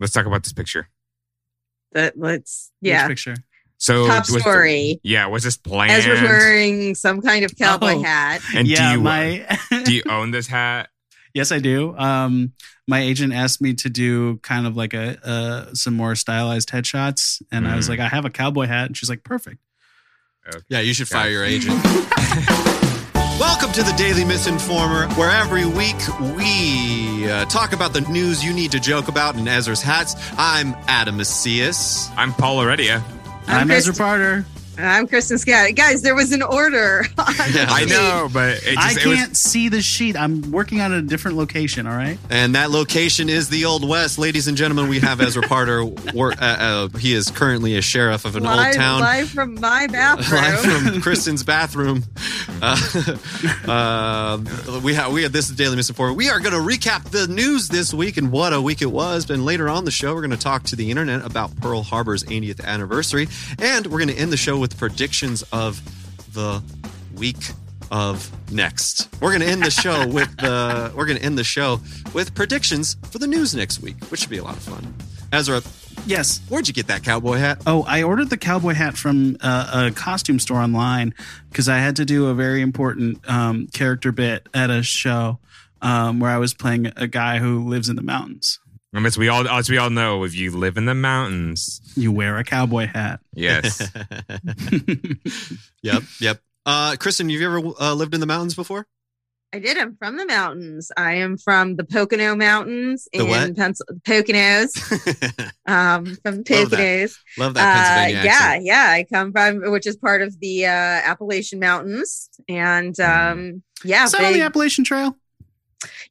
let's talk about this picture. That let's Which yeah. picture. So Top was- story. yeah, was this planned? Ezra's wearing some kind of cowboy Oh. hat. and yeah, do you my do you own this hat? yes, I do. Um, my agent asked me to do kind of like a uh, some more stylized headshots, and I was Mm. like, I have a cowboy hat, and she's like, perfect. Yeah, you should fire your agent. Welcome to the Daily Misinformer, where every week we uh, talk about the news you need to joke about in Ezra's hats. I'm Adam Macias. I'm Paul Heredia. I'm I'm, Ezra Kristen- Parter. I'm Kristen Scatton. Guys, there was an order. on Yeah. I know, but it I just, it was can't see the sheet. I'm working on a different location. All right. And that location is the Old West. Ladies and gentlemen, we have Ezra Parter. Wor- uh, uh, he is currently a sheriff of an live, old town. live from my bathroom. Live from Kristen's bathroom. Uh, uh, we have we have this is Daily Misinformer. We are going to recap the news this week and what a week it was. And later on the show, we're going to talk to the internet about Pearl Harbor's 80th anniversary, and we're going to end the show with predictions of the week of next. We're going to end the show with the we're going to end the show with predictions for the news next week, which should be a lot of fun. Ezra, Yes. where'd you get that cowboy hat? Oh, I ordered the cowboy hat from uh, a costume store online because I had to do a very important um, character bit at a show um, where I was playing a guy who lives in the mountains. And as we all as we all know, if you live in the mountains, You wear a cowboy hat. yes. Yep, yep. Uh, Kristen, have you ever uh, lived in the mountains before? I did. I'm from the mountains. I am from the Pocono Mountains The in what? Pencil Poconos. Um, from the Love that. Poconos. Love that Uh, Pennsylvania yeah, accent. yeah. I come from, which is part of the uh, Appalachian Mountains, and um, yeah, Is that on the Appalachian Trail?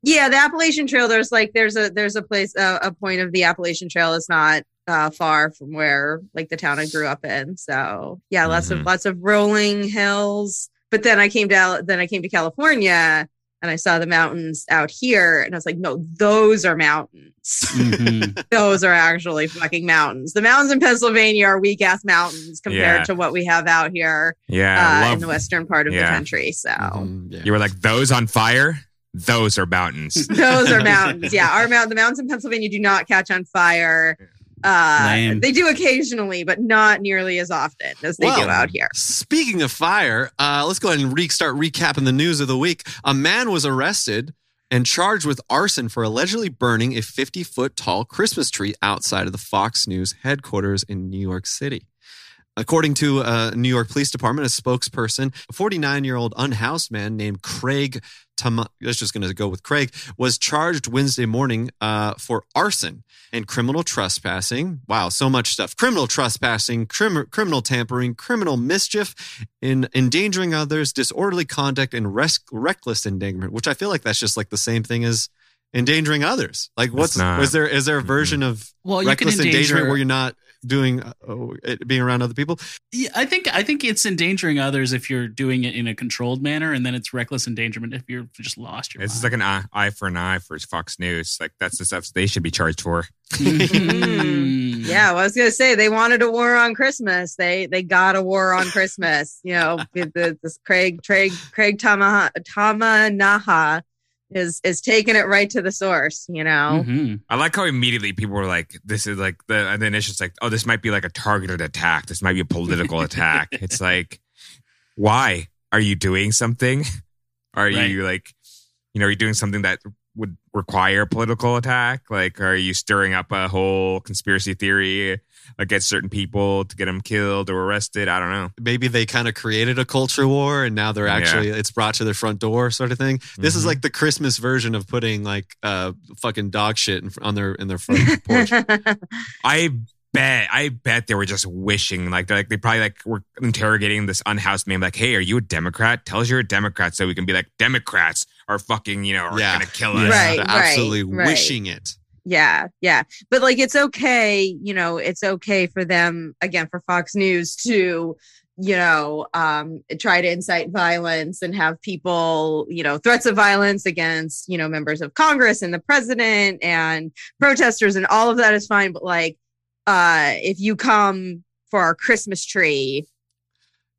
Yeah, the Appalachian Trail. There's like there's a there's a place uh, a point of the Appalachian Trail is not uh, far from where like the town I grew up in. So yeah, lots Mhm. of lots of rolling hills. But then I came down. Then I came to California and I saw the mountains out here, and I was like, no, those are mountains. Mhm. those are actually fucking mountains. The mountains in Pennsylvania are weak ass mountains compared Yeah. to what we have out here Yeah, uh, love, in the western part of the country. So. Mhm, yeah. you were like those on fire. Those are mountains. Those are mountains. Yeah, our mountain, the mountains in Pennsylvania do not catch on fire. Uh, they do occasionally, but not nearly as often as they do out here. Speaking of fire, uh, let's go ahead and re- start recapping the news of the week. A man was arrested and charged with arson for allegedly burning a 50 foot tall Christmas tree outside of the Fox News headquarters in New York City. According to a New York Police Department, a spokesperson, a 49 year old unhoused man named Craig Tam- let's just going to go with Craig, was charged Wednesday morning uh, for arson and criminal trespassing. Wow, so much stuff. Criminal trespassing, crim- criminal tampering, criminal mischief, in endangering others, disorderly conduct, and res- reckless endangerment, which I feel like that's just like the same thing as endangering others. Like, what's not. was there? Is there a version of Well, you can reckless endangerment endanger. where you're not doing uh, it, being around other people? Yeah, I think I think it's endangering others if you're doing it in a controlled manner, and then it's reckless endangerment if you're just lost your This is like an eye, eye for an eye for Fox News. Like that's the stuff they should be charged for. Mhm. Yeah, well, I was gonna say they wanted a war on Christmas. They they got a war on Christmas. You know, with the, this Craig Craig Craig Tama Tamanaha is is taking it right to the source. You know, Mhm. I like how immediately people were like, "This is like the." And then it's just like, "Oh, this might be like a targeted attack. This might be a political attack." It's like, why are you doing something? Are you like, you know, are you doing something that would require a political attack? Like, are you stirring up a whole conspiracy theory against certain people to get them killed or arrested? I don't know. maybe they kind of created a culture war and now they're Yeah. actually it's brought to their front door sort of thing this is Mhm. like the christmas version of putting like uh fucking dog shit in, on their in their front porch I bet, I bet they were just wishing, like, they're like they probably like were interrogating this unhoused man, like, "Hey, are you a Democrat? Tell us you're a Democrat, so we can be like, Democrats are fucking, you know, are Yeah. gonna kill us." Right, They're absolutely right. wishing it Yeah, yeah. But like it's okay, you know, it's okay for them again for Fox News to you know um try to incite violence and have people you know threats of violence against you know members of congress and the president and protesters and all of that is fine but like uh if you come for our christmas tree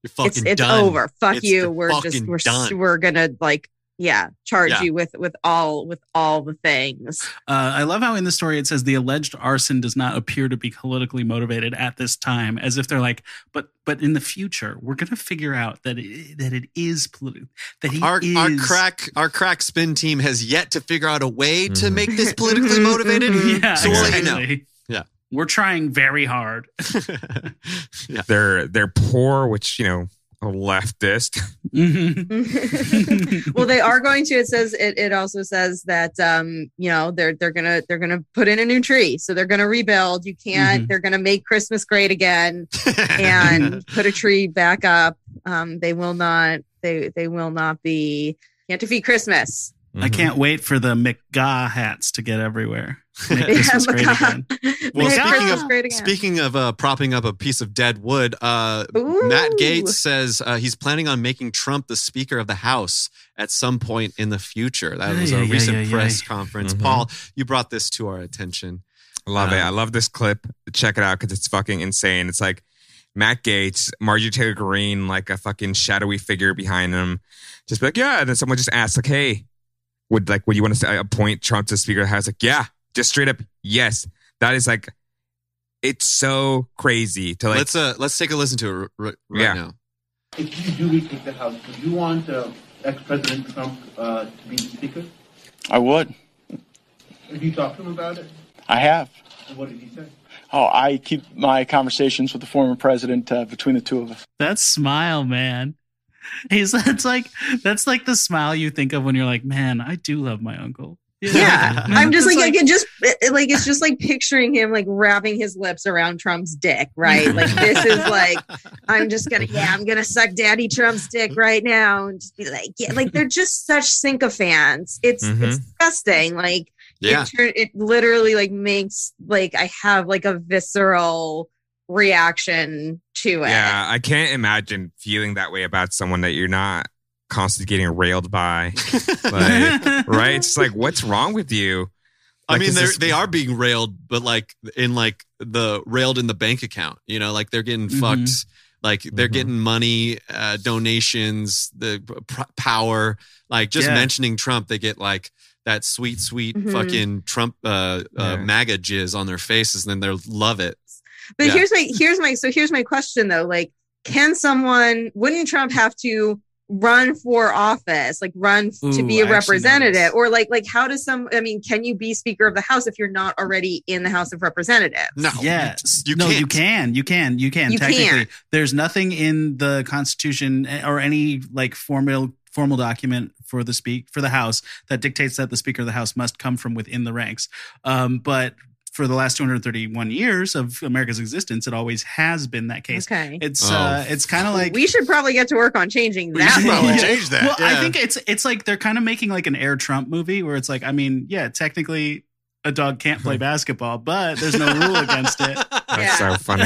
you're fucking it's it's done over fuck It's you we're just we're done. we're gonna like yeah, charge Yeah. you with with all with all the things. Uh, I love how in the story it says the alleged arson does not appear to be politically motivated at this time, as if they're like, but but in the future we're going to figure out that it, that it is political. That he Our is our crack our crack spin team has yet to figure out a way to Mhm. make this politically motivated. Yeah, So we'll let you know. exactly. Yeah. we're trying very hard. yeah. They're they're poor, which you know, a leftist. Mhm. well, they are going to. It says it. It also says that um, you know they're they're gonna they're gonna put in a new tree, so they're gonna rebuild. You can't. Mhm. They're gonna make Christmas great again and put a tree back up. Um, they will not. They they will not be. Can't defeat Christmas. I Mhm. can't wait for the McGaw hats to get everywhere. Make Yeah, Christmas great again. Well, speaking of- Speaking of uh, propping up a piece of dead wood, uh, Matt Gaetz says uh, he's planning on making Trump the Speaker of the House at some point in the future. That was Ay, a ay, recent ay, ay, press ay. conference. Mhm. Paul, you brought this to our attention. I love it. Um, I love this clip. Check it out because it's fucking insane. It's like Matt Gaetz, Marjorie Taylor Greene, like a fucking shadowy figure behind him. Just be like, yeah. And then someone just asks, like, hey, would like, would you want to say, appoint Trump to Speaker of the House? Like, yeah, just straight up, yes. That is like, it's so crazy to like, let's uh, let's take a listen to it r- r- right Yeah. now. If you do retake the House, would you want uh, ex-President Trump uh, to be the Speaker? I would. Have you talked to him about it? I have. And what did he say? Oh, I keep my conversations with the former president uh, between the two of us. That smile, man. He's that's like that's like the smile you think of when you're like, man, I do love my uncle. Yeah, I'm just It's like, I can just it- like it's just like picturing him like wrapping his lips around Trump's dick, right? Like this is like I'm just gonna yeah, I'm gonna suck Daddy Trump's dick right now and just be like yeah, like they're just such sycophants. It's Mhm. it's disgusting. Like Yeah, it, tur- it literally like makes like I have like a visceral reaction to it. yeah, I can't imagine feeling that way about someone that you're not constantly getting railed by. Like, right? It's like, what's wrong with you? I mean is they this- they are being railed, but like in like the railed in the bank account. You know, like they're getting Mhm. fucked. Like they're Mhm. getting money, uh, donations, the p- power. Like just Yeah. mentioning Trump, they get like that sweet, sweet Mhm. fucking Trump uh, uh, Yeah. MAGA jizz on their faces, and then they'll love it. But Yeah. here's my here's my so here's my question though. Like, can someone wouldn't Trump have to run for office, like run f- to be a I actually know representative? Or like like how does some I mean, can you be Speaker of the House if you're not already in the House of Representatives? No, Yes. you no, can't. you can. You can. You can. You Technically, can't. there's nothing in the Constitution eh, or any like formal formal document for the speak for the House that dictates that the Speaker of the House must come from within the ranks. Um, but for the last 231 years of America's existence, it always has been that case. Okay. It's Oh. uh, it's kind of like we should probably get to work on changing that. We that. should probably rule. change that. Well, I think it's it's like they're kind of making like an Air Trump movie where it's like, I mean, yeah, technically a dog can't play basketball, but there's no rule against it. That's Yeah. so funny.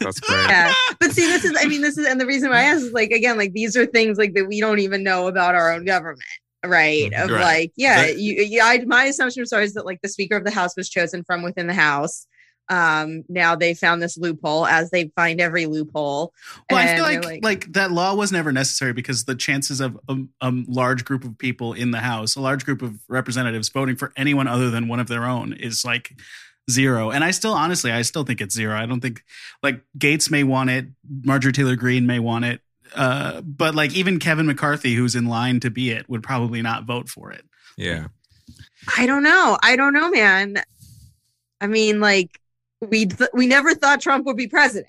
That's great. yeah but see this is i mean this is and the reason why i ask is like again like these are things like that we don't even know about our own government right of Right. like yeah But- you yeah I, my assumption was always that like the speaker of the house was chosen from within the house um now they found this loophole as they find every loophole Well, I feel they're like, like that law was never necessary because the chances of a, a large group of people in the House, a large group of representatives voting for anyone other than one of their own is like zero. And I still, honestly, I still think it's zero. I don't think like Gaetz may want it, Marjorie Taylor Greene may want it, uh, but like even Kevin McCarthy, who's in line to be it, would probably not vote for it. Yeah. i don't know i don't know man i mean like we th- we never thought trump would be president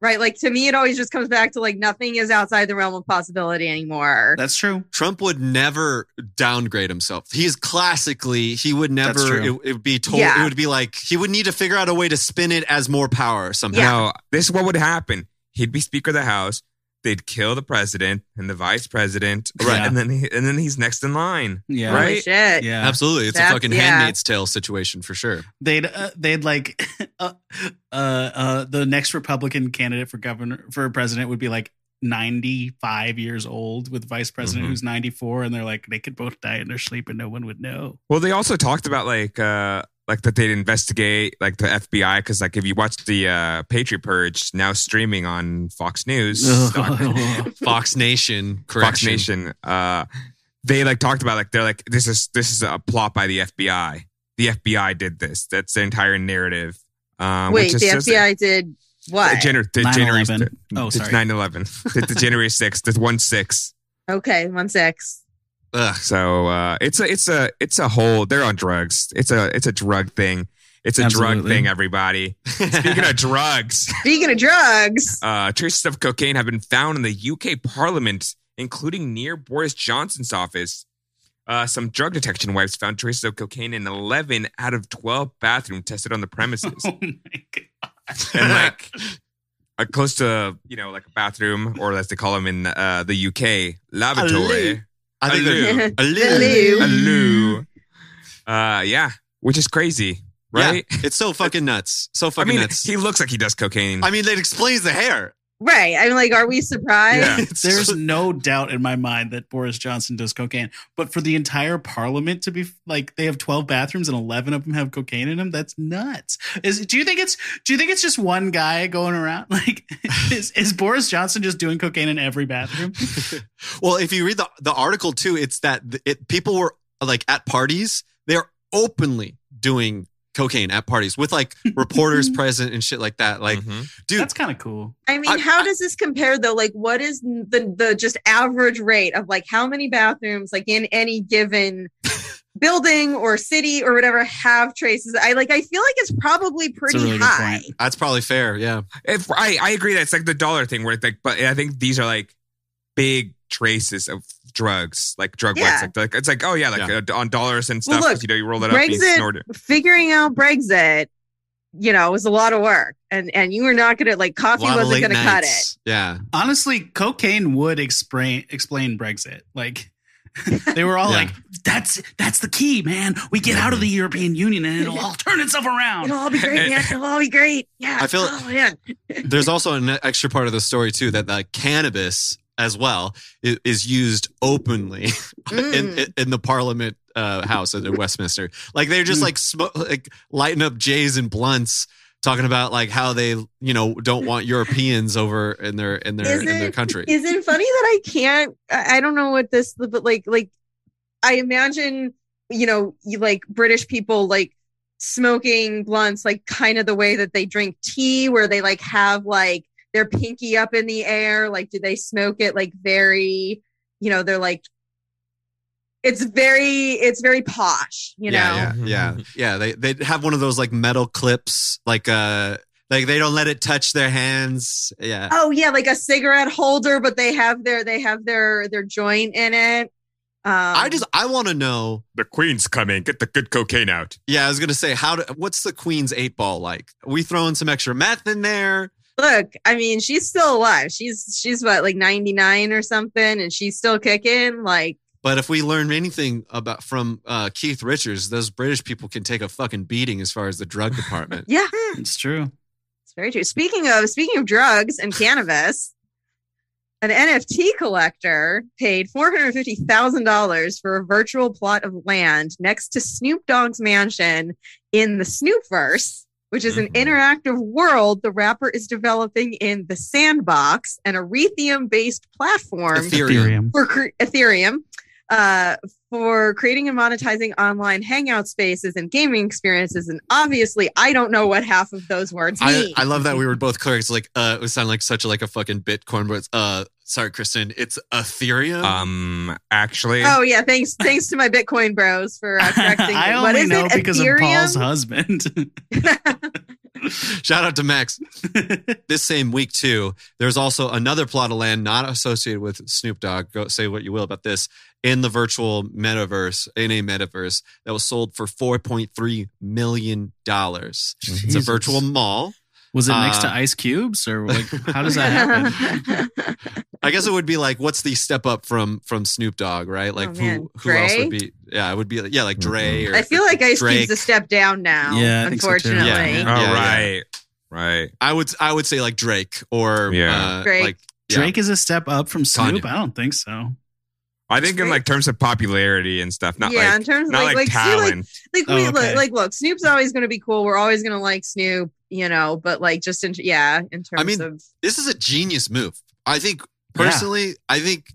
right like to me it always just comes back to like nothing is outside the realm of possibility anymore That's true. Trump would never downgrade himself. He's classically he would never. It, it would be told. Yeah. It would be like he would need to figure out a way to spin it as more power somehow. No, this is what would happen. He'd be Speaker of the House. They'd kill the president and the vice president, Right. And then, he, and then he's next in line. Yeah. Holy right? shit Yeah. Absolutely, it's That's- a fucking yeah. Handmaid's Tale situation for sure. they'd uh, they'd like uh, uh uh the next republican candidate for governor for president would be like 95 years old with vice president Mhm. who's 94 and they're like they could both die in their sleep and no one would know Well, they also talked about like uh like that they'd investigate like the FBI because like if you watch the uh Patriot Purge now streaming on Fox News, Fox Nation, Fox. Nation, uh, they like talked about like they're like this is this is a plot by the FBI. The FBI did this. That's the entire narrative. Um, Wait, which is the just- FBI did what? The, January, the January 9/11. Oh, the sorry. 9/11. the, the January 6th, the 1 6. okay, one six. Ugh. So uh, it's a it's a it's a whole they're on drugs. It's a it's a drug thing. It's a drug thing, everybody. Speaking of drugs, Speaking of drugs, uh, traces of cocaine have been found in the UK Parliament, including near Boris Johnson's office. Uh, some drug detection wipes found traces of cocaine in 11 out of 12 bathrooms tested on the premises. Oh my god. and like uh, close to you know like a bathroom or as they call them in uh, the UK lavatory. I think Hello. they're a Hello. little. Hello. Uh, yeah, which is crazy, right? Yeah, it's so fucking nuts. So I fucking mean, nuts. he looks like he does cocaine. I mean, that explains the hair. Right? I'm like, are we surprised? Yeah. There's no doubt in my mind that Boris Johnson does cocaine, but for the entire parliament to be like they have 12 bathrooms and 11 of them have cocaine in them, that's nuts. Is do you think it's do you think it's just one guy going around like is, is Boris Johnson just doing cocaine in every bathroom? well, if you read the the article too, it's that it people were like at parties, they're openly doing cocaine at parties with like reporters present and shit like that. Like, Mhm. dude, That's kind of cool. I mean, I- how does this compare though? Like, what is the the just average rate of like how many bathrooms like in any given building or city or whatever have traces? I like. I feel like it's probably pretty really high. that's probably fair. Yeah. If I I agree that it's like the dollar thing where it's like, but I think these are like big traces of drugs, like drug Yeah. wipes. Like, like it's like oh yeah, like Yeah. uh, on dollars and Well, look, you know, you roll it up you Brexit- snort it. Figuring out Brexit, you know, was a lot of work, and and you were not gonna like coffee wasn't gonna cut it. Yeah. Honestly, cocaine would explain explain Brexit. Like they were all Yeah. like, "That's that's the key, man. We get out of the European Union and it'll all turn itself around." It'll all be great, man. It'll all be great. Yeah. I feel- Oh man. There's also an extra part of the story too that the cannabis as well is used openly Mm. in, in the Parliament uh, House in Westminster. Like they're just Mm. like sm- like lighting up Jays and blunts, talking about like how they you know don't want Europeans over in their in their Is in their country. Is it funny that I can't? I I don't know what this, but like, like, I imagine, you know, you like British people like smoking blunts, like kind of the way that they drink tea, where they like have like their pinky up in the air. Like, do they smoke it like very, you know, they're like, it's very, it's very posh, you know? yeah, yeah, yeah, yeah. They they have one of those like metal clips, like uh, like they don't let it touch their hands. Yeah, Oh yeah, like a cigarette holder, but they have their they have their their joint in it. Um, I just I want to know. The queen's coming. Get the good cocaine out. Yeah, I was gonna say how. Do, what's the Queen's eight ball like? Are we throwing some extra meth in there? Look. I mean, she's still alive. She's she's what like ninety nine or something, and she's still kicking. Like But if we learn anything about from uh, Keith Richards, those British people can take a fucking beating as far as the drug department. yeah, It's true. it's very true. Speaking of speaking of drugs and cannabis. An NFT collector paid $450,000 for a virtual plot of land next to Snoop Dogg's mansion in the Snoopverse, which is an Mhm. interactive world the rapper is developing in the Sandbox, an Ethereum based platform Ethereum. For cre- Ethereum uh, for creating and monetizing online hangout spaces and gaming experiences. And obviously, I don't know what half of those words I, mean. I love that we were both clear. It's like uh, it would sound like such a, like a fucking Bitcoin, but uh, sorry, Kristen, it's Ethereum. Um, actually, oh yeah, thanks thanks to my Bitcoin bros for uh, correcting. I me. only what is know it? because Ethereum? of Paul's husband. Shout out to Max. this same week too, there's also another plot of land not associated with Snoop Dogg. Go say what you will about this in the virtual metaverse, in a metaverse that was sold for 4.3 million dollars. It's a virtual mall. Was it next to Uh, ice cubes or like how does that happen? I guess it would be like, what's the step up from from Snoop Dogg, right? Like Oh, who who else would be? Yeah, it would be yeah, like Dre. Or I feel like Ice Drake. Cube's a step down now. Yeah, I think so, too. unfortunately. Yeah. oh yeah, right, right. I would I would say like Drake or Yeah. uh, Drake. like yeah. Drake is a step up from Snoop? Kanye. I don't think so. I think in like terms of popularity and stuff, not yeah, like in terms of not like, like, like, see, like talent. like Oh, we okay. look, like look snoop's always going to be cool we're always going to like snoop you know but like just in yeah in terms I mean, of this is a genius move. I think personally, I think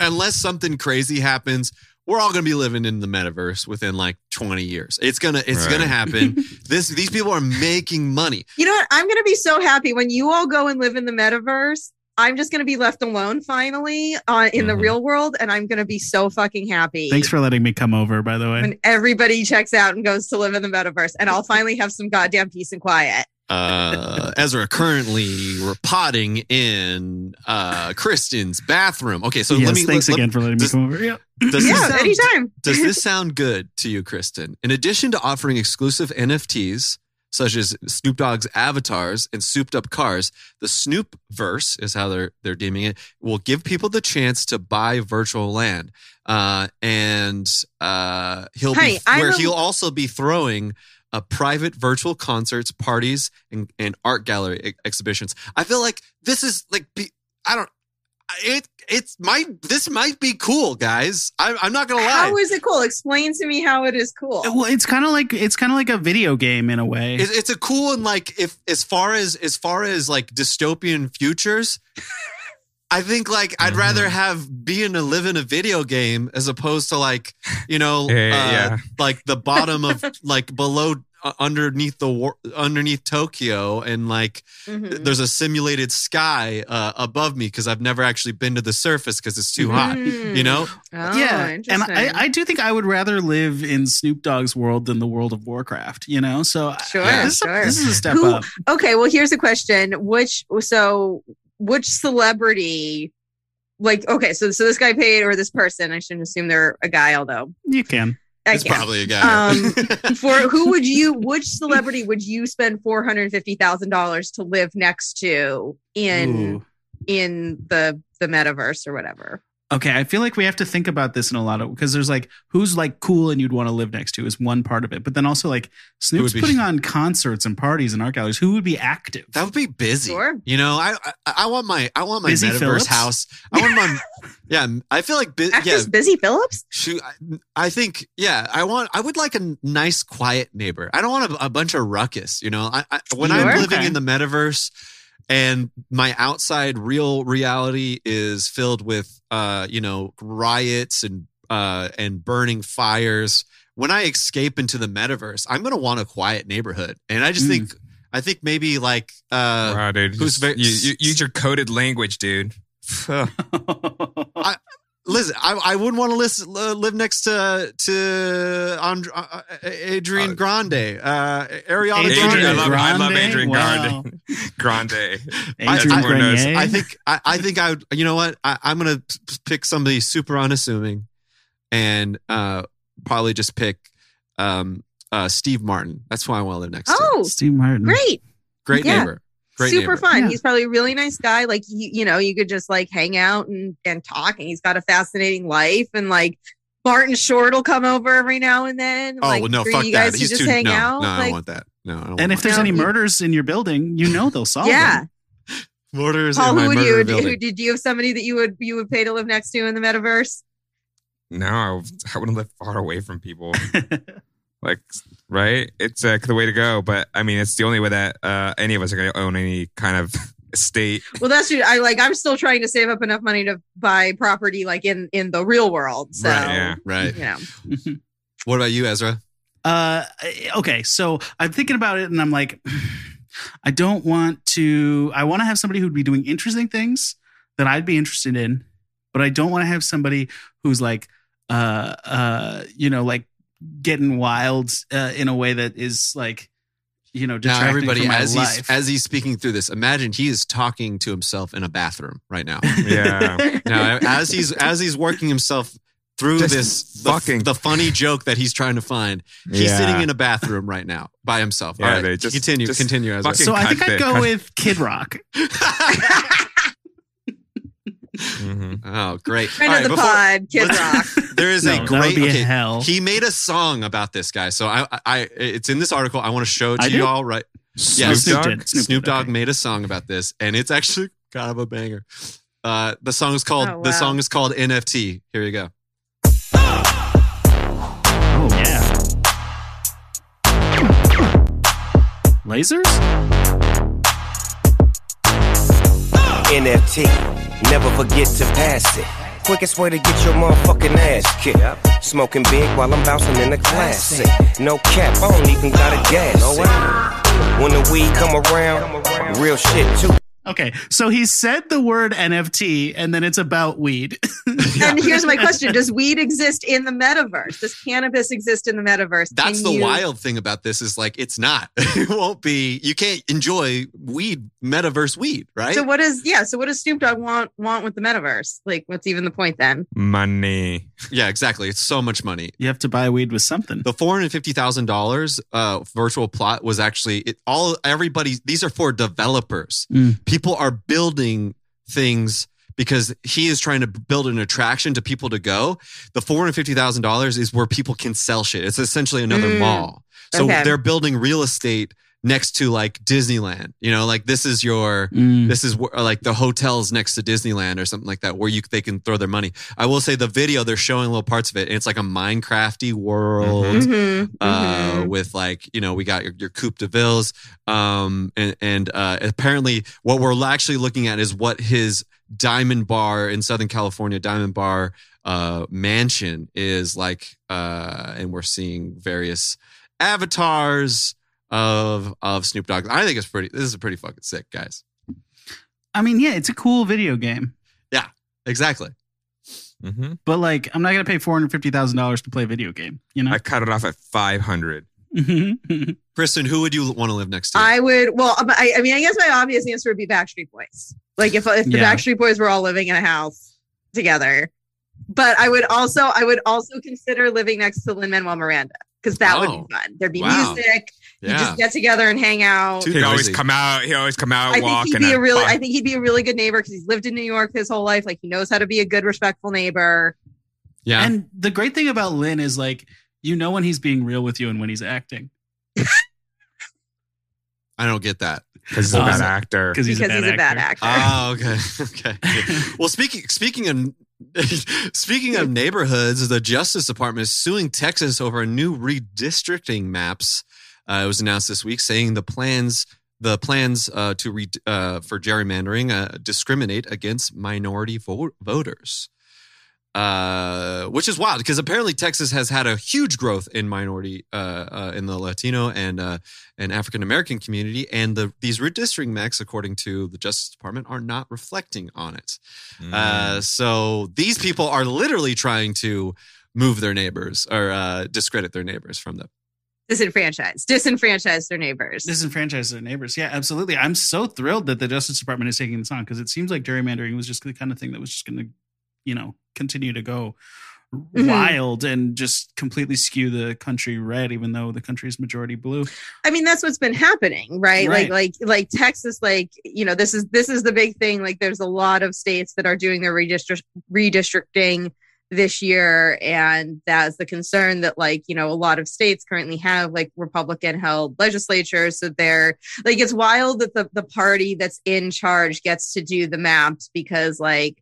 unless something crazy happens, we're all going to be living in the metaverse within like 20 years. It's gonna it's Right. gonna happen. this these people are making money. You know what? I'm going to be so happy when you all go and live in the metaverse. I'm just going to be left alone finally uh, in the Mhm. real world, and I'm going to be so fucking happy. Thanks for letting me come over, by the way. when everybody checks out and goes to live in the metaverse, and I'll finally have some goddamn peace and quiet. Uh, Ezra currently potting in uh, Kristen's bathroom. Okay, so yes, let me. thanks let- again for letting does- me come over. Yeah. Does yeah, sound- anytime. Does this sound good to you, Kristen? In addition to offering exclusive NFTs such as Snoop Dogg's avatars and souped up cars, the Snoop verse is how they're they're deeming it. Will give people the chance to buy virtual land, uh, and uh, he'll Hey, be where a- he'll also be throwing. Uh, private virtual concerts, parties, and, and art gallery ex- exhibitions. I feel like this is like be, I don't. It it's might this might be cool, guys. I, I'm not gonna lie. How is it cool? Explain to me how it is cool. Well, it's kind of like it's kind of like a video game in a way. It's, it's a cool and like if as far as as far as like dystopian futures, I think like I'd Mhm. rather have being in a live in a video game as opposed to like you know Yeah, uh, yeah. like the bottom of like below underneath the war, underneath Tokyo and like Mhm. there's a simulated sky uh, above me because I've never actually been to the surface because it's too hot. You know, Oh, yeah, and. I, I do think I would rather live in Snoop Dogg's world than the world of Warcraft. You know, so I- Sure, this, is a- this is a step Who- up. okay, well, here's a question: which so which celebrity? Like, okay, so so this guy paid or this person? I shouldn't assume they're a guy, although You can. I it's can. probably a guy. Um, for who would you which celebrity would you spend four hundred fifty thousand dollars to live next to in Ooh. in the the metaverse or whatever Okay, I feel like we have to think about this in a lot of because there's like who's like cool and you'd want to live next to is one part of it, but then also like Snoop's be- putting on concerts and parties and art galleries. Who would be active? That would be busy. Sure. You know, I, I I want my I want my Busy metaverse Phillips? house. I want my yeah. I feel like bu- yeah. busy phillips Shoot, I, I think yeah. I want I would like a nice quiet neighbor. I don't want a, a bunch of ruckus. You know, I, I when I'm living Okay. in the metaverse and my outside real reality is filled with uh you know riots and uh and burning fires. When I escape into the metaverse, I'm gonna want a quiet neighborhood, and I just Mm. think I think maybe like uh wow, dude. who's Just- very- you, you, use your coded language, dude. Listen, I, I wouldn't want to listen, uh, live next to to And, uh, uh, Adrian Uh, Grande, uh, Ariana Adrian Adrian, I Grande. love, I love Grande? Adrian Wow. Grande. Grande. Adrian everyone knows. I think I, I think I would. You know what? I, I'm gonna pick somebody super unassuming, and uh, probably just pick um, uh, Steve Martin. That's who I want to live next to. oh Steve Martin. great Great yeah. neighbor. Great super neighbor. fun Yeah. he's probably a really nice guy like you, you know you could just like hang out and and talk and he's got a fascinating life and like martin short will come over every now and then Oh like well, no, for fuck you guys that. to He's just too. hang no, out no, I don't want that. No, I don't And want if there's No, any murders in your building, you know they'll solve it. yeah them. murders paul in my who would murder you who, building. did you have somebody that you would you would pay to live next to in the metaverse No, I, I wouldn't live far away from people. like, right? It's uh, the way to go. But I mean, it's the only way that uh, any of us are going to own any kind of estate. well that's true i like i'm still trying to save up enough money to buy property like in in the real world so Right, yeah. Right. you know What about you, Ezra? Uh, okay, so I'm thinking about it, and I'm like, I don't want to. I want to have somebody who'd be doing interesting things that I'd be interested in, but I don't want to have somebody who's like, uh, uh, you know, like getting wild uh, in a way that is like, you know, Now, everybody, from my as life. he's as he's speaking through this, imagine he is talking to himself in a bathroom right now. Yeah. now, as he's as he's working himself through Just this, the, fucking- the funny joke that he's trying to find, he's Yeah. sitting in a bathroom right now by himself. Yeah, All right, just- continue, just continue, Ezra. fucking- so I think I'd go with Kid Rock. hmm oh, great! friend All of the before- pod kid rock There is No, a great. would be okay, hell. He made a song about this guy, so I, I, I it's in this article. I want to show it to I you did? all. Right? Snoop Yeah, Snoop Dogg? Snoop Snoop, Dogg okay. made a song about this, and it's actually kind of a banger. Uh, the song is called Oh, the song is called NFT. Here you go. Oh yeah. Lasers? NFT. Never forget to pass it. quickest way to get your motherfucking ass kicked. Smoking big while I'm bouncing in the classic. No cap, I don't even got a gas. No way. When the weed come around, real shit too. Okay, so he said the word NFT, and then it's about weed. And here's my question: Does weed exist in the metaverse? Does cannabis exist in the metaverse? That's Can the you- wild thing about this is like it's not. it won't be. You can't enjoy weed, metaverse weed, right? So what is yeah? So what does Snoop Dogg want want with the metaverse? Like, what's even the point then? Money. yeah, exactly. It's so much money. you have to buy weed with something. The four hundred fifty thousand dollars uh, virtual plot was actually it, all everybody. These are for developers. Mm. People are building things because he is trying to build an attraction to people to go. The four hundred fifty thousand dollars is where people can sell shit. It's essentially another Mm. mall. So Okay. they're building real estate next to like Disneyland. You know, like this is your Mm. this is where, like the hotels next to Disneyland or something like that, where you they can throw their money. I will say the video they're showing little parts of it, and it's like a Minecrafty world Mhm, uh, mhm. with like you know we got your, your Coupe de Villes, um, and and uh, apparently what we're actually looking at is what his Diamond Bar in Southern California, Diamond Bar uh, mansion is like, uh, and we're seeing various avatars of of Snoop Dogg. I think it's pretty. This is pretty fucking sick, guys. I mean, yeah, it's a cool video game, Yeah, Exactly. hmm but like, I'm not gonna pay four hundred fifty thousand dollars to play a video game. You know, I cut it off at 500. Kristen, who would you want to live next to? I would. Well, um, I, I mean, I guess my obvious answer would be Backstreet Boys. Like if if the Yeah. Backstreet Boys were all living in a house together, but I would also I would also consider living next to Lin Manuel Miranda because that Oh. would be fun. There'd be Wow. music. You yeah. just get together and hang out. He'd always come out. He'd always come out, I walk. think he'd be a really, fuck. I think he'd be a really good neighbor because he's lived in New York his whole life. Like he knows how to be a good, respectful neighbor. yeah. and the great thing about Lin is like, you know when he's being real with you and when he's acting I don't get that. because he's a bad um, actor. because he's, because a bad he's a bad actor. actor. Oh, okay. Okay. well, speaking speaking of speaking of neighborhoods, the Justice Department is suing Texas over a new redistricting maps. Uh, it was announced this week, saying the plans the plans uh, to re, uh, for gerrymandering uh, discriminate against minority vo- voters. Uh, which is wild because apparently Texas has had a huge growth in minority, uh, uh, in the Latino and uh, and African American community, and the these redistricting maps, according to the Justice Department, are not reflecting on it. Mm. Uh, so these people are literally trying to move their neighbors or uh, discredit their neighbors from them. Disenfranchised, disenfranchise their neighbors. disenfranchise their neighbors. Yeah, absolutely. I'm so thrilled that the Justice Department is taking this on because it seems like gerrymandering was just the kind of thing that was just going to, you know, continue to go Mhm. wild and just completely skew the country red, even though the country's majority blue. I mean, that's what's been happening, right? Right. Like, like, like Texas, like, you know, this is, this is the big thing. Like, there's a lot of states that are doing their redistrict, redistricting this year. And that's the concern that, like, you know, a lot of states currently have like Republican held legislatures. So they're like, it's wild that the, the party that's in charge gets to do the maps because, like,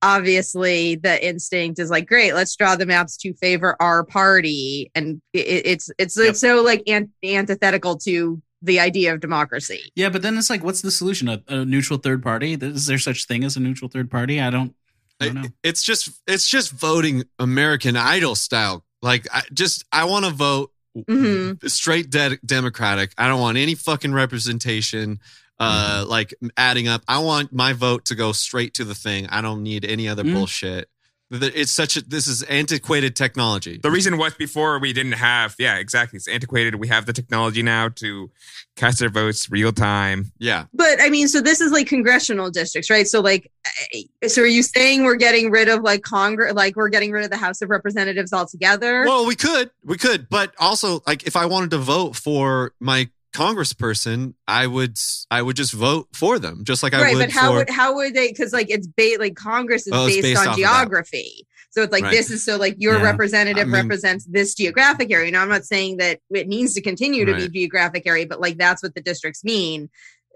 obviously the instinct is like great let's draw the maps to favor our party and it, it's it's Yep. it's so like an- antithetical to the idea of democracy Yeah, but then it's like, what's the solution? A, a neutral third party? Is there such thing as a neutral third party? I don't. I don't know. I- It's just it's just voting American Idol style. Like I just I want to vote Mhm. straight de- Democratic. I don't want any fucking representation. Uh, like adding up. I want my vote to go straight to the thing. I don't need any other Mm. bullshit. Th- It's such a this is antiquated technology. The reason was before we didn't have, yeah, exactly. It's antiquated. We have the technology now to cast our votes real time. Yeah. but i mean so this is like congressional districts right so like eh, so are you saying we're getting rid of like congress like we're getting rid of the house of representatives altogether Well, we could, we could, but also like if I wanted to vote for my congressperson, I would, I would just vote for them, just like I right would but how for. would how would they because like it's ba- like congress is Oh, based, based on geography so it's like Right. this is so like your Yeah. representative I mean- represents this geographic area now i'm not saying that it needs to continue to Right. be geographic area but like that's what the districts mean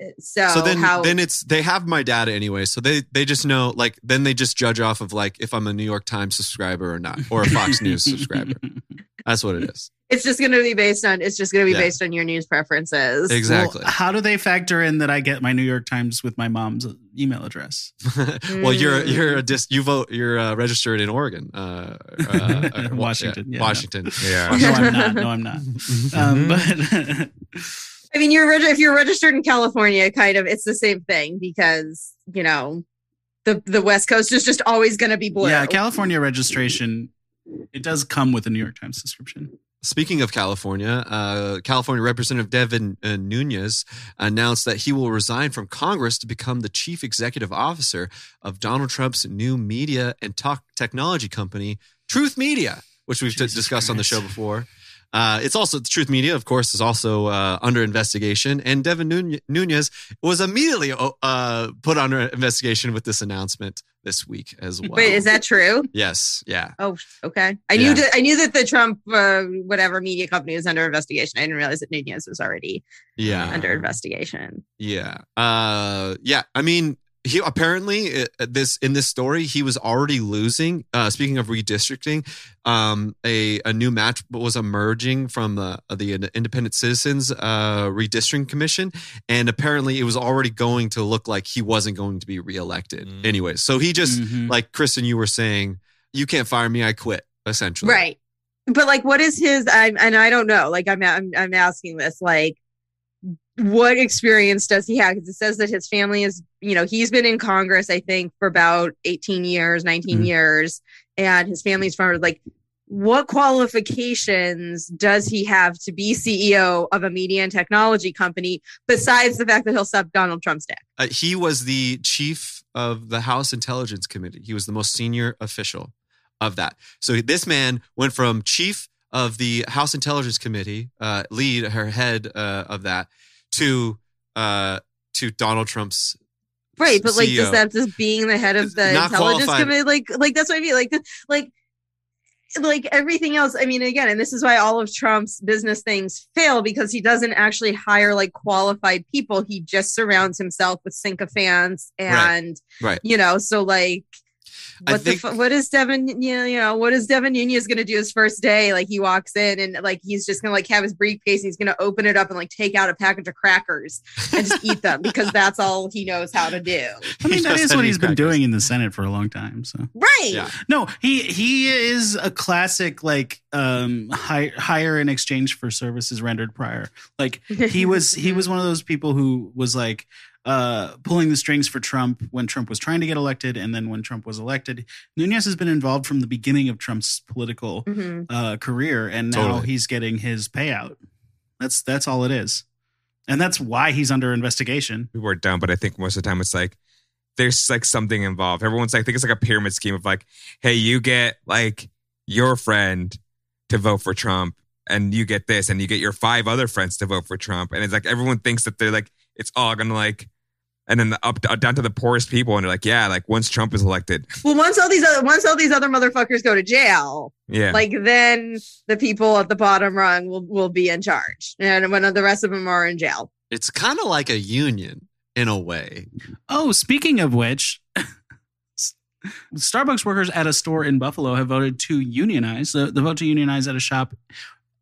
Uh, so, so then, how then it's they have my data anyway, so they they just know like then they just judge off of like if I'm a New York Times subscriber or not, or a Fox News subscriber. That's what it is. It's just going to be based on it's just going to be Yeah. based on your news preferences Exactly. Well, how do they factor in that I get my New York Times with my mom's email address. well, you're Mm. you're a dis, you vote you're uh, registered in Oregon, uh, uh, uh, Washington, yeah, no. Washington. Yeah. no, I'm not. No, I'm not. Um, but I mean, you're if you're registered in California, kind of it's the same thing because you know the the West Coast is just always going to be blue. yeah, California registration it does come with a New York Times description. Speaking of California, uh, California Representative Devin uh, Nunes announced that he will resign from Congress to become the chief executive officer of Donald Trump's new media and talk technology company, Truth Media, which we've t- discussed on the show before. Uh, it's also Truth Media, of course, is also uh, under investigation, and Devin Nunes was immediately uh, put under investigation with this announcement this week as well. Wait, is that true? yes? Yeah. Oh, okay. I Yeah. knew that. I knew that the Trump uh, whatever media company was under investigation. I didn't realize that Nunes was already Yeah. under investigation. Yeah. Uh yeah, I mean he apparently uh, this in this story he was already losing uh speaking of redistricting um a a new match was emerging from the the independent citizens uh redistricting commission and apparently it was already going to look like he wasn't going to be reelected Mm. anyway so he just Mhm. like Kristen you were saying you can't fire me I quit essentially Right. But like, what is his? I and I don't know. Like, I'm I'm, I'm asking this. Like, what experience does he have? Because it says that his family is, you know, he's been in Congress, I think, for about 18 years, 19 Mhm. years, and his family's from like. What qualifications does he have to be CEO of a media and technology company besides the fact that he'll suck Donald Trump's dick? Uh, he was the chief of the House Intelligence Committee. He was the most senior official of that. So this man went from chief of the House Intelligence Committee, uh, lead her head uh, of that, to uh, to Donald Trump's. Right, but like, does CEO. that just being the head of the Not intelligence qualified. committee, like, like that's what I mean, like, like, like everything else. I mean, again, and this is why all of Trump's business things fail because he doesn't actually hire like qualified people. He just surrounds himself with sycophants and, Right. you know, so like. I What the think- fu- what is Devin you know, you know what is Devin Nunes gonna do his first day like he walks in and like he's just gonna like have his briefcase and he's gonna open it up and like take out a package of crackers and just eat them because that's all he knows how to do I mean, He that just is had what to he's eat been doing in the Senate for a long time. So right Yeah. no, he he is a classic like um hi- hire in exchange for services rendered prior. Like he was he was one of those people who was like uh pulling the strings for Trump when Trump was trying to get elected and then when Trump was elected. Nunes has been involved from the beginning of Trump's political Mhm. uh career and now Totally. he's getting his payout. That's that's all it is. And that's why he's under investigation. people are dumb, but I think most of the time it's like there's like something involved. Everyone's like, I think it's like a pyramid scheme of like, hey, you get like your friend to vote for Trump, and you get this, and you get your five other friends to vote for Trump, and it's like everyone thinks that they're like it's all gonna like, and then the up uh, down to the poorest people, and they're like, yeah, like once Trump is elected, Well, once all these other once all these other motherfuckers go to jail, yeah, like then the people at the bottom rung will will be in charge, and when the rest of them are in jail. It's kind of like a union in a way. Oh, speaking of which, Starbucks workers at a store in Buffalo have voted to unionize. The, the vote to unionize at a shop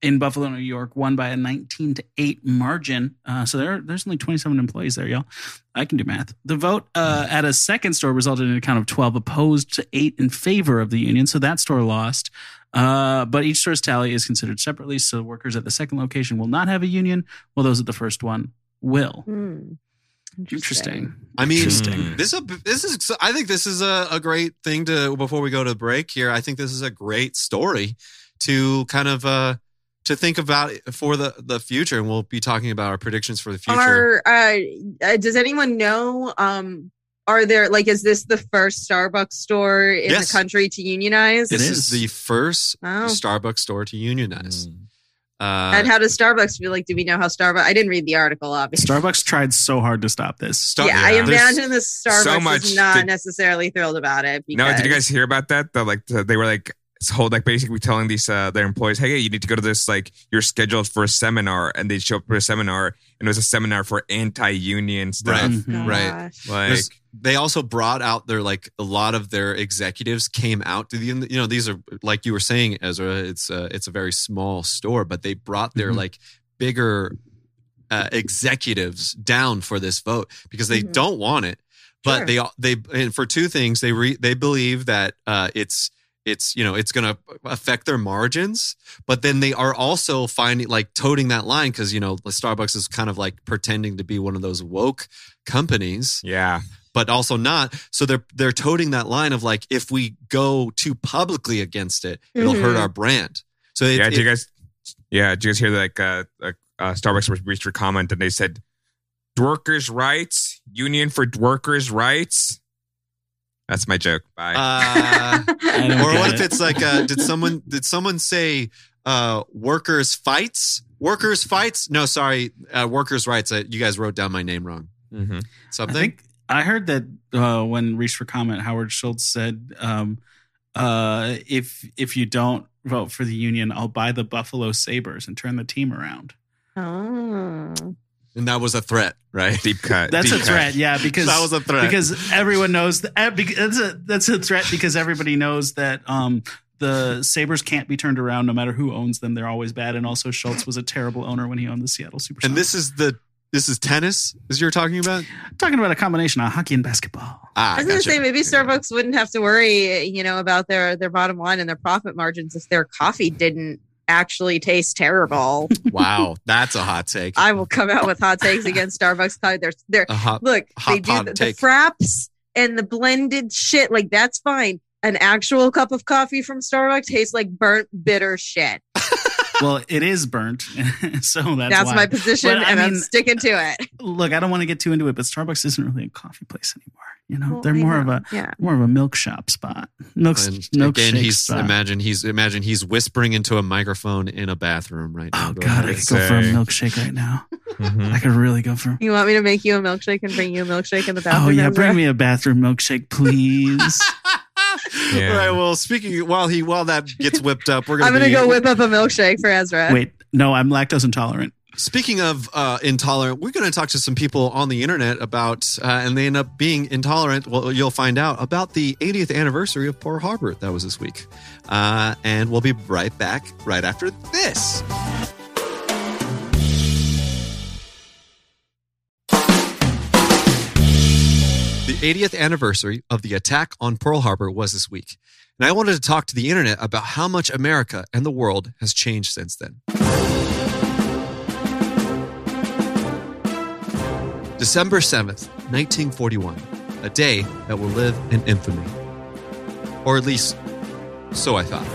in Buffalo, New York, won by a 19 to 8 margin. Uh, so there, there's only 27 employees there, y'all. I can do math. The vote uh, at a second store resulted in a count of 12 opposed to 8 in favor of the union. So that store lost. Uh, but each store's tally is considered separately. So workers at the second location will not have a union, while those at the first one will. Hmm. Interesting. I mean, Interesting. this is a, this is I think this is a, a great thing to before we go to break here. I think this is a great story to kind of uh to think about for the the future, and we'll be talking about our predictions for the future. Are uh, uh, does anyone know? Um, are there like is this the first Starbucks store in Yes. the country to unionize? This is. is the first Oh. Starbucks store to unionize. Mm. Uh, and how does Starbucks feel like? Do we know how Starbucks? I didn't read the article, obviously. Starbucks tried so hard to stop this. Star- yeah, I yeah. imagine the Starbucks so much is not to- necessarily thrilled about it. No, did you guys hear about that? That like they were like hold like basically telling these uh, their employees, hey, you need to go to this like you're scheduled for a seminar, and they show up for a seminar, and it was a seminar for anti-union stuff. Right. Mhm. right. Like There's- they also brought out their like a lot of their executives came out to the you know these are like you were saying Ezra it's a, it's a very small store but they brought their Mhm. like bigger uh, executives down for this vote because they Mhm. don't want it but Sure. they all they and for two things they re, they believe that uh, it's it's you know it's going to affect their margins, but then they are also finding like toting that line because you know Starbucks is kind of like pretending to be one of those woke companies, Yeah. but also not. So they're they're toting that line of like if we go too publicly against it, it'll hurt Mhm. our brand. So it, yeah. it- Did you guys? Yeah. Did you guys hear like uh, uh, uh Starbucks reached a comment and they said, "Workers' rights, union for workers' rights." That's my joke. Bye. uh, or get what if it's like uh did someone did someone say uh workers fights workers fights no sorry uh workers rights uh, you guys wrote down my name wrong hmm I something think I heard that uh, when reached for comment, Howard Schultz said, um, uh, "If if you don't vote for the union, I'll buy the Buffalo Sabres and turn the team around." Oh. And that was a threat right Deep cut. That's a deep cut. threat, yeah, because that was a threat because everyone knows that eh, that's a that's a threat because everybody knows that um, the Sabres can't be turned around no matter who owns them. They're always bad, and also Schultz was a terrible owner when he owned the Seattle Supersonics. and this is the this is tennis is you're talking about talking about a combination of hockey and basketball. ah I was gonna say maybe Starbucks wouldn't have to worry, you know, about their their bottom line and their profit margins if their coffee didn't actually taste terrible. wow that's a hot take I will come out with hot takes against Starbucks coffee. They're they're hot look, hot they do the, the fraps and the blended shit. Like that's fine. An actual cup of coffee from Starbucks tastes like burnt bitter shit. well, it is burnt, so that's, That's, why. my position, But, I and I'm sticking to it. Look, I don't want to get too into it, but Starbucks isn't really a coffee place anymore. You know, Well, they're I more of a yeah. more of a milk shop spot. Milk, and milkshake again he's spot. imagine he's imagine he's whispering into a microphone in a bathroom right now Oh Go God, I ahead. could go for a milkshake right now. Mhm. I could really go for. You want me to make you a milkshake and bring you a milkshake in the bathroom? Oh yeah, bring me a bathroom milkshake, please. Yeah. All right. Well, speaking while he while that gets whipped up, we're gonna. I'm gonna be- go whip up a milkshake for Ezra. Wait, no, I'm lactose intolerant. Speaking of uh, intolerant, we're going to talk to some people on the internet about, uh, and they end up being intolerant. Well, you'll find out about the 80th anniversary of Pearl Harbor. That was this week, uh, and we'll be right back right after this. 80th anniversary of the attack on Pearl Harbor was this week. And I wanted to talk to the internet about how much America and the world has changed since then. December 7th, 1941, a day that will live in infamy. Or at least, so I thought.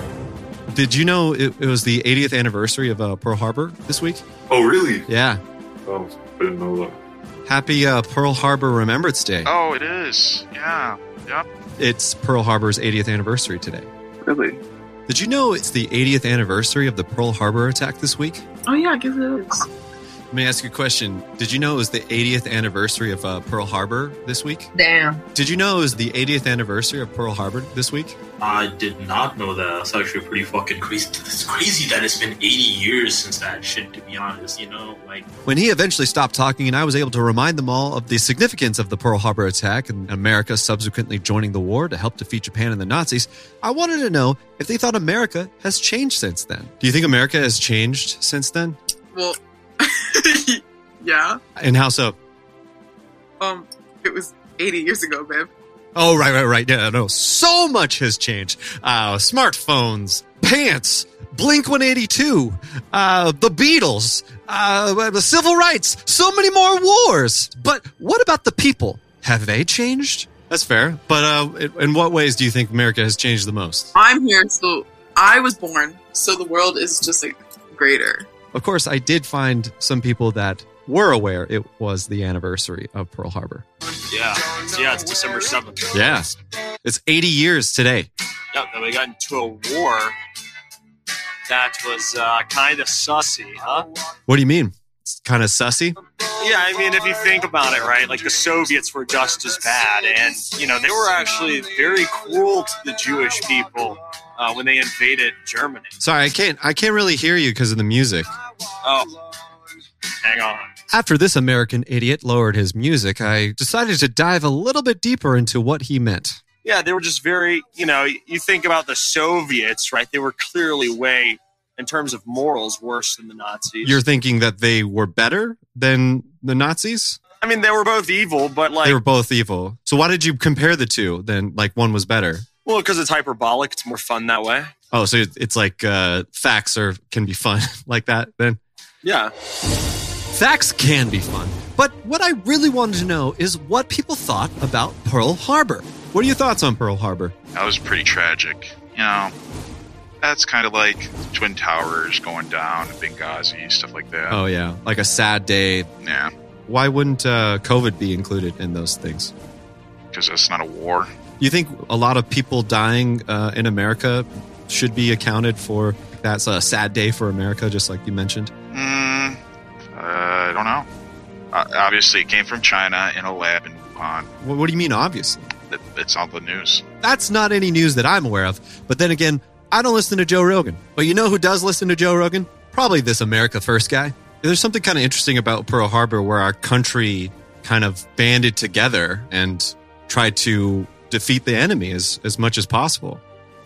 Did you know it, it was the 80th anniversary of uh, Pearl Harbor this week? Oh, really? Yeah. Oh, didn't know that. Happy uh, Pearl Harbor Remembrance Day. Oh, it is. Yeah. Yep. It's Pearl Harbor's 80th anniversary today. Really? Did you know it's the 80th anniversary of the Pearl Harbor attack this week? Oh yeah, I guess it is. Let me ask you a question. Did you know it was the 80th anniversary of uh, Pearl Harbor this week? Damn. Did you know it was the 80th anniversary of Pearl Harbor this week? I did not know that. That's actually pretty fucking crazy. It's crazy that it's been 80 years since that shit, to be honest. You know, like, When he eventually stopped talking and I was able to remind them all of the significance of the Pearl Harbor attack and America subsequently joining the war to help defeat Japan and the Nazis, I wanted to know if they thought America has changed since then. Do you think America has changed since then? Well, yeah. And how so? Um, it was 80 years ago, babe. Oh, right, right, right. Yeah, no. So much has changed. Uh, smartphones, pants, Blink 182, uh, the Beatles, uh, the civil rights, so many more wars. But what about the people? Have they changed? That's fair. But uh, in- in what ways do you think America has changed the most? I'm here, so I was born, so the world is just like greater. Of course, I did find some people that were aware it was the anniversary of Pearl Harbor. yeah. Yeah, it's December 7th. Yeah. It's 80 years today. Yeah, then we got into a war that was uh, kind of sussy, huh? What do you mean? It's kind of sussy. Yeah, I mean, if you think about it, right, like the Soviets were just as bad. And, you know, they were actually very cruel to the Jewish people uh, when they invaded Germany. Sorry, I can't. I can't really hear you because of the music. Oh, hang on. After this American idiot lowered his music, I decided to dive a little bit deeper into what he meant. Yeah, they were just very, you know, you think about the Soviets, right? They were clearly way, in terms of morals, worse than the Nazis. You're thinking that they were better than the Nazis? I mean, they were both evil, but like, they were both evil. So why did you compare the two? Then like one was better. Well, because it's hyperbolic, it's more fun that way. Oh, so it's like uh, facts are can be fun like that. Then Yeah. facts can be fun. But what I really wanted to know is what people thought about Pearl Harbor. What are your thoughts on Pearl Harbor? That was pretty tragic. You know, that's kind of like Twin Towers going down in Benghazi, stuff like that. Oh yeah, like a sad day. Yeah, Why wouldn't uh, COVID be included in those things? because that's not a war. You think a lot of people dying uh, in America should be accounted for? That's a sad day for America, just like you mentioned. Mm, uh, I don't know. Uh, obviously, it came from China in a lab in Wuhan. What, what do you mean, obviously? It, it's on the news. That's not any news that I'm aware of. But then again, I don't listen to Joe Rogan. But you know who does listen to Joe Rogan? Probably this America First guy. There's something kind of interesting about Pearl Harbor where our country kind of banded together and tried to defeat the enemy as, as much as possible.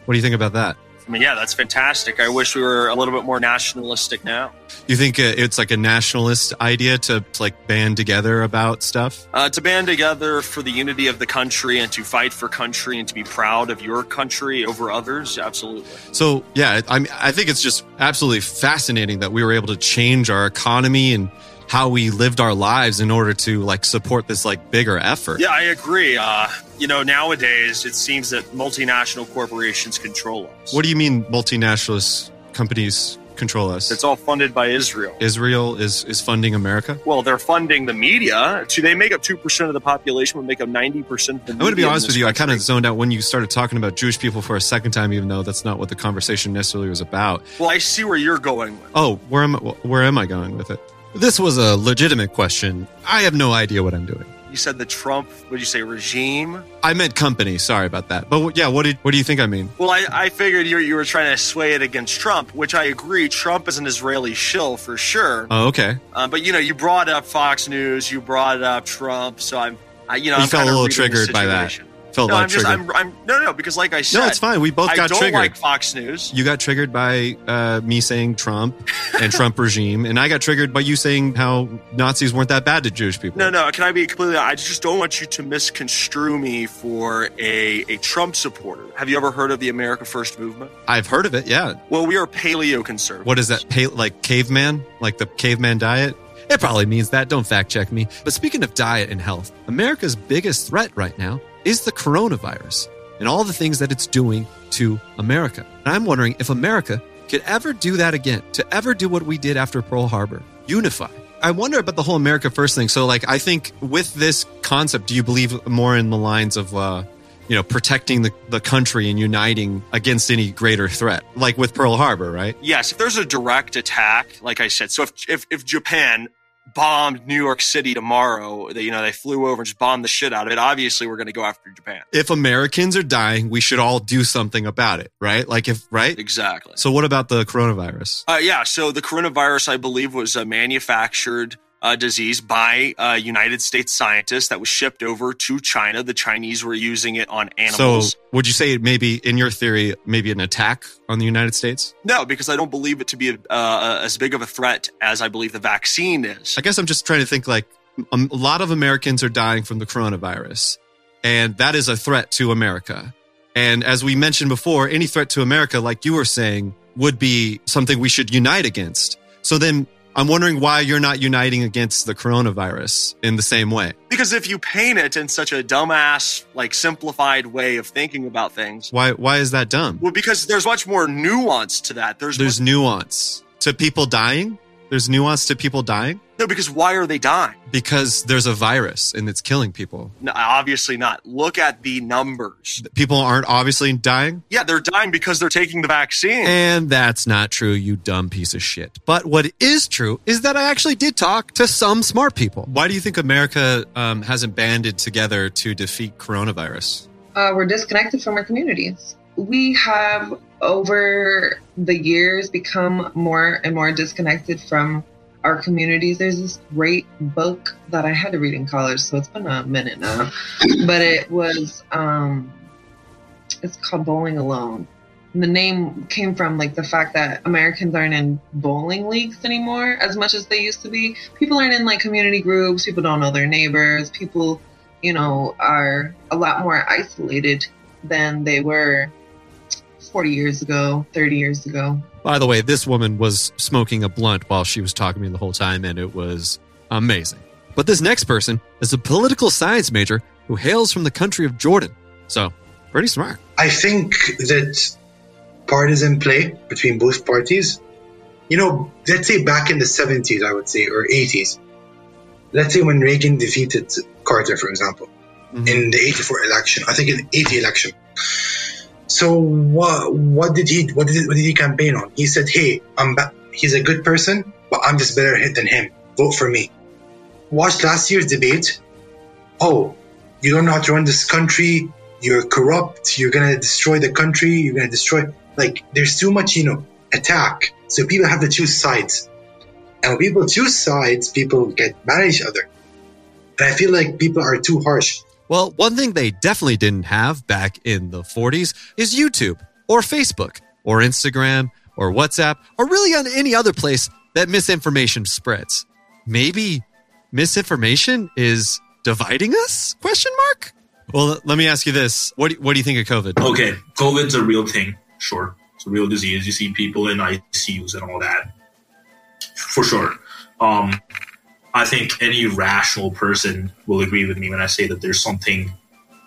What do you think about that? I mean, yeah, that's fantastic. I wish we were a little bit more nationalistic now. You think uh, it's like a nationalist idea to, to like band together about stuff? Uh, to band together for the unity of the country and to fight for country and to be proud of your country over others, absolutely. So yeah, I mean, I think it's just absolutely fascinating that we were able to change our economy and how we lived our lives in order to like support this like bigger effort. Yeah, I agree. Uh, you know, nowadays it seems that multinational corporations control us. What do you mean multinationalist companies control us? It's all funded by Israel. Israel is is funding America. Well, they're funding the media. So they make up two percent of the population, but make up ninety percent of the. I'm going to be honest with you. I kind of zoned out when you started talking about Jewish people for a second time, even though that's not what the conversation necessarily was about. Well, I see where you're going with. Oh, where am I, where am I going with it? This was a legitimate question. I have no idea what I'm doing. You said the Trump, what did you say, regime? I meant company. Sorry about that. But yeah, what did what do you think I mean? Well, I, I figured you, you were trying to sway it against Trump, which I agree. Trump is an Israeli shill for sure. Oh, okay. Uh, but you know, you brought up Fox News, you brought up Trump, so I'm, I, you know, You I'm felt a little triggered by that. Felt no, like I'm just. I'm, I'm, no, no, because like I said, No, it's fine. We both I got don't triggered. like Fox News. You got triggered by uh, me saying Trump and Trump regime, and I got triggered by you saying how Nazis weren't that bad to Jewish people. No, no. Can I be completely? I just don't want you to misconstrue me for a a Trump supporter. Have you ever heard of the America First movement? I've heard of it. Yeah. Well, we are paleo conservative. What is that? Pa- like caveman? Like the caveman diet? It probably means that. Don't fact check me. But speaking of diet and health, America's biggest threat right now is the coronavirus and all the things that it's doing to America. And I'm wondering if America could ever do that again, to ever do what we did after Pearl Harbor, unify. I wonder about the whole America First thing. So, like, I think with this concept, do you believe more in the lines of, uh, you know, protecting the, the country and uniting against any greater threat, like with Pearl Harbor, right? Yes, if there's a direct attack, like I said, so if if, if Japan bombed New York City tomorrow, they, you know, they flew over and just bombed the shit out of it. Obviously, we're going to go after Japan. if Americans are dying, we should all do something about it, right? Like if right? Exactly. So what about the coronavirus? Uh, yeah, so the coronavirus, I believe, was a manufactured uh, disease by uh, United States scientists that was shipped over to China. The Chinese were using it on animals. So would you say maybe in your theory, maybe an attack on the United States? no, because I don't believe it to be a, uh, as big of a threat as I believe the vaccine is. I guess I'm just trying to think like um, a lot of Americans are dying from the coronavirus, and that is a threat to America. And as we mentioned before, any threat to America, like you were saying, would be something we should unite against. So then I'm wondering why you're not uniting against the coronavirus in the same way. Because if you paint it in such a dumbass, like simplified way of thinking about things, Why why is that dumb? well, because there's much more nuance to that. There's, There's nuance to people dying. There's nuance to people dying no, because why are they dying? because there's a virus and it's killing people. No, obviously not. Look at the numbers. People aren't obviously dying. Yeah, they're dying because they're taking the vaccine. And that's not true, you dumb piece of shit. But what is true is that I actually did talk to some smart people. Why do you think America um, hasn't banded together to defeat coronavirus? uh, we're disconnected from our communities. We have, over the years, become more and more disconnected from our communities. There's this great book that I had to read in college, so it's been a minute now, but it was, um, it's called Bowling Alone. the name came from like the fact that Americans aren't in bowling leagues anymore as much as they used to be. People aren't in like community groups. People don't know their neighbors. People, you know, are a lot more isolated than they were 40 years ago, 30 years ago. By the way, this woman was smoking a blunt while she was talking to me the whole time, and it was amazing. But this next person is a political science major who hails from the country of Jordan. So, pretty smart. I think that partisan play between both parties, you know, let's say back in the 70s, I would say, or 80s, let's say when Reagan defeated Carter, for example, mm-hmm. in the 84 election, I think in the 80 election. So what what did he what did what did he campaign on? He said, "Hey, I'm he's a good person, but I'm just better than him. Vote for me." Watch last year's debate. Oh, you don't know how to run this country. You're corrupt. You're gonna destroy the country. You're gonna destroy. Like there's too much, you know, attack. So people have to choose sides, and when people choose sides, people get mad at each other. And I feel like people are too harsh. Well, one thing they definitely didn't have back in the 40s is YouTube or Facebook or Instagram or WhatsApp or really on any other place that misinformation spreads. Maybe misinformation is dividing us? Question mark? Well, let me ask you this. What do, what do you think of COVID? Okay, COVID's a real thing. Sure. It's a real disease. You see people in ICUs and all that. For sure. Um, I think any rational person will agree with me when I say that there's something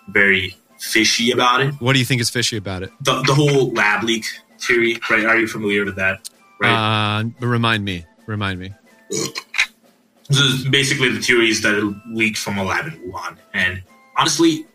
very fishy about it. What do you think is fishy about it? The, the whole lab leak theory, right? Are you familiar with that? Right. Uh, remind me. Remind me. This is basically the theory is that it leaked from a lab in Wuhan. And honestly,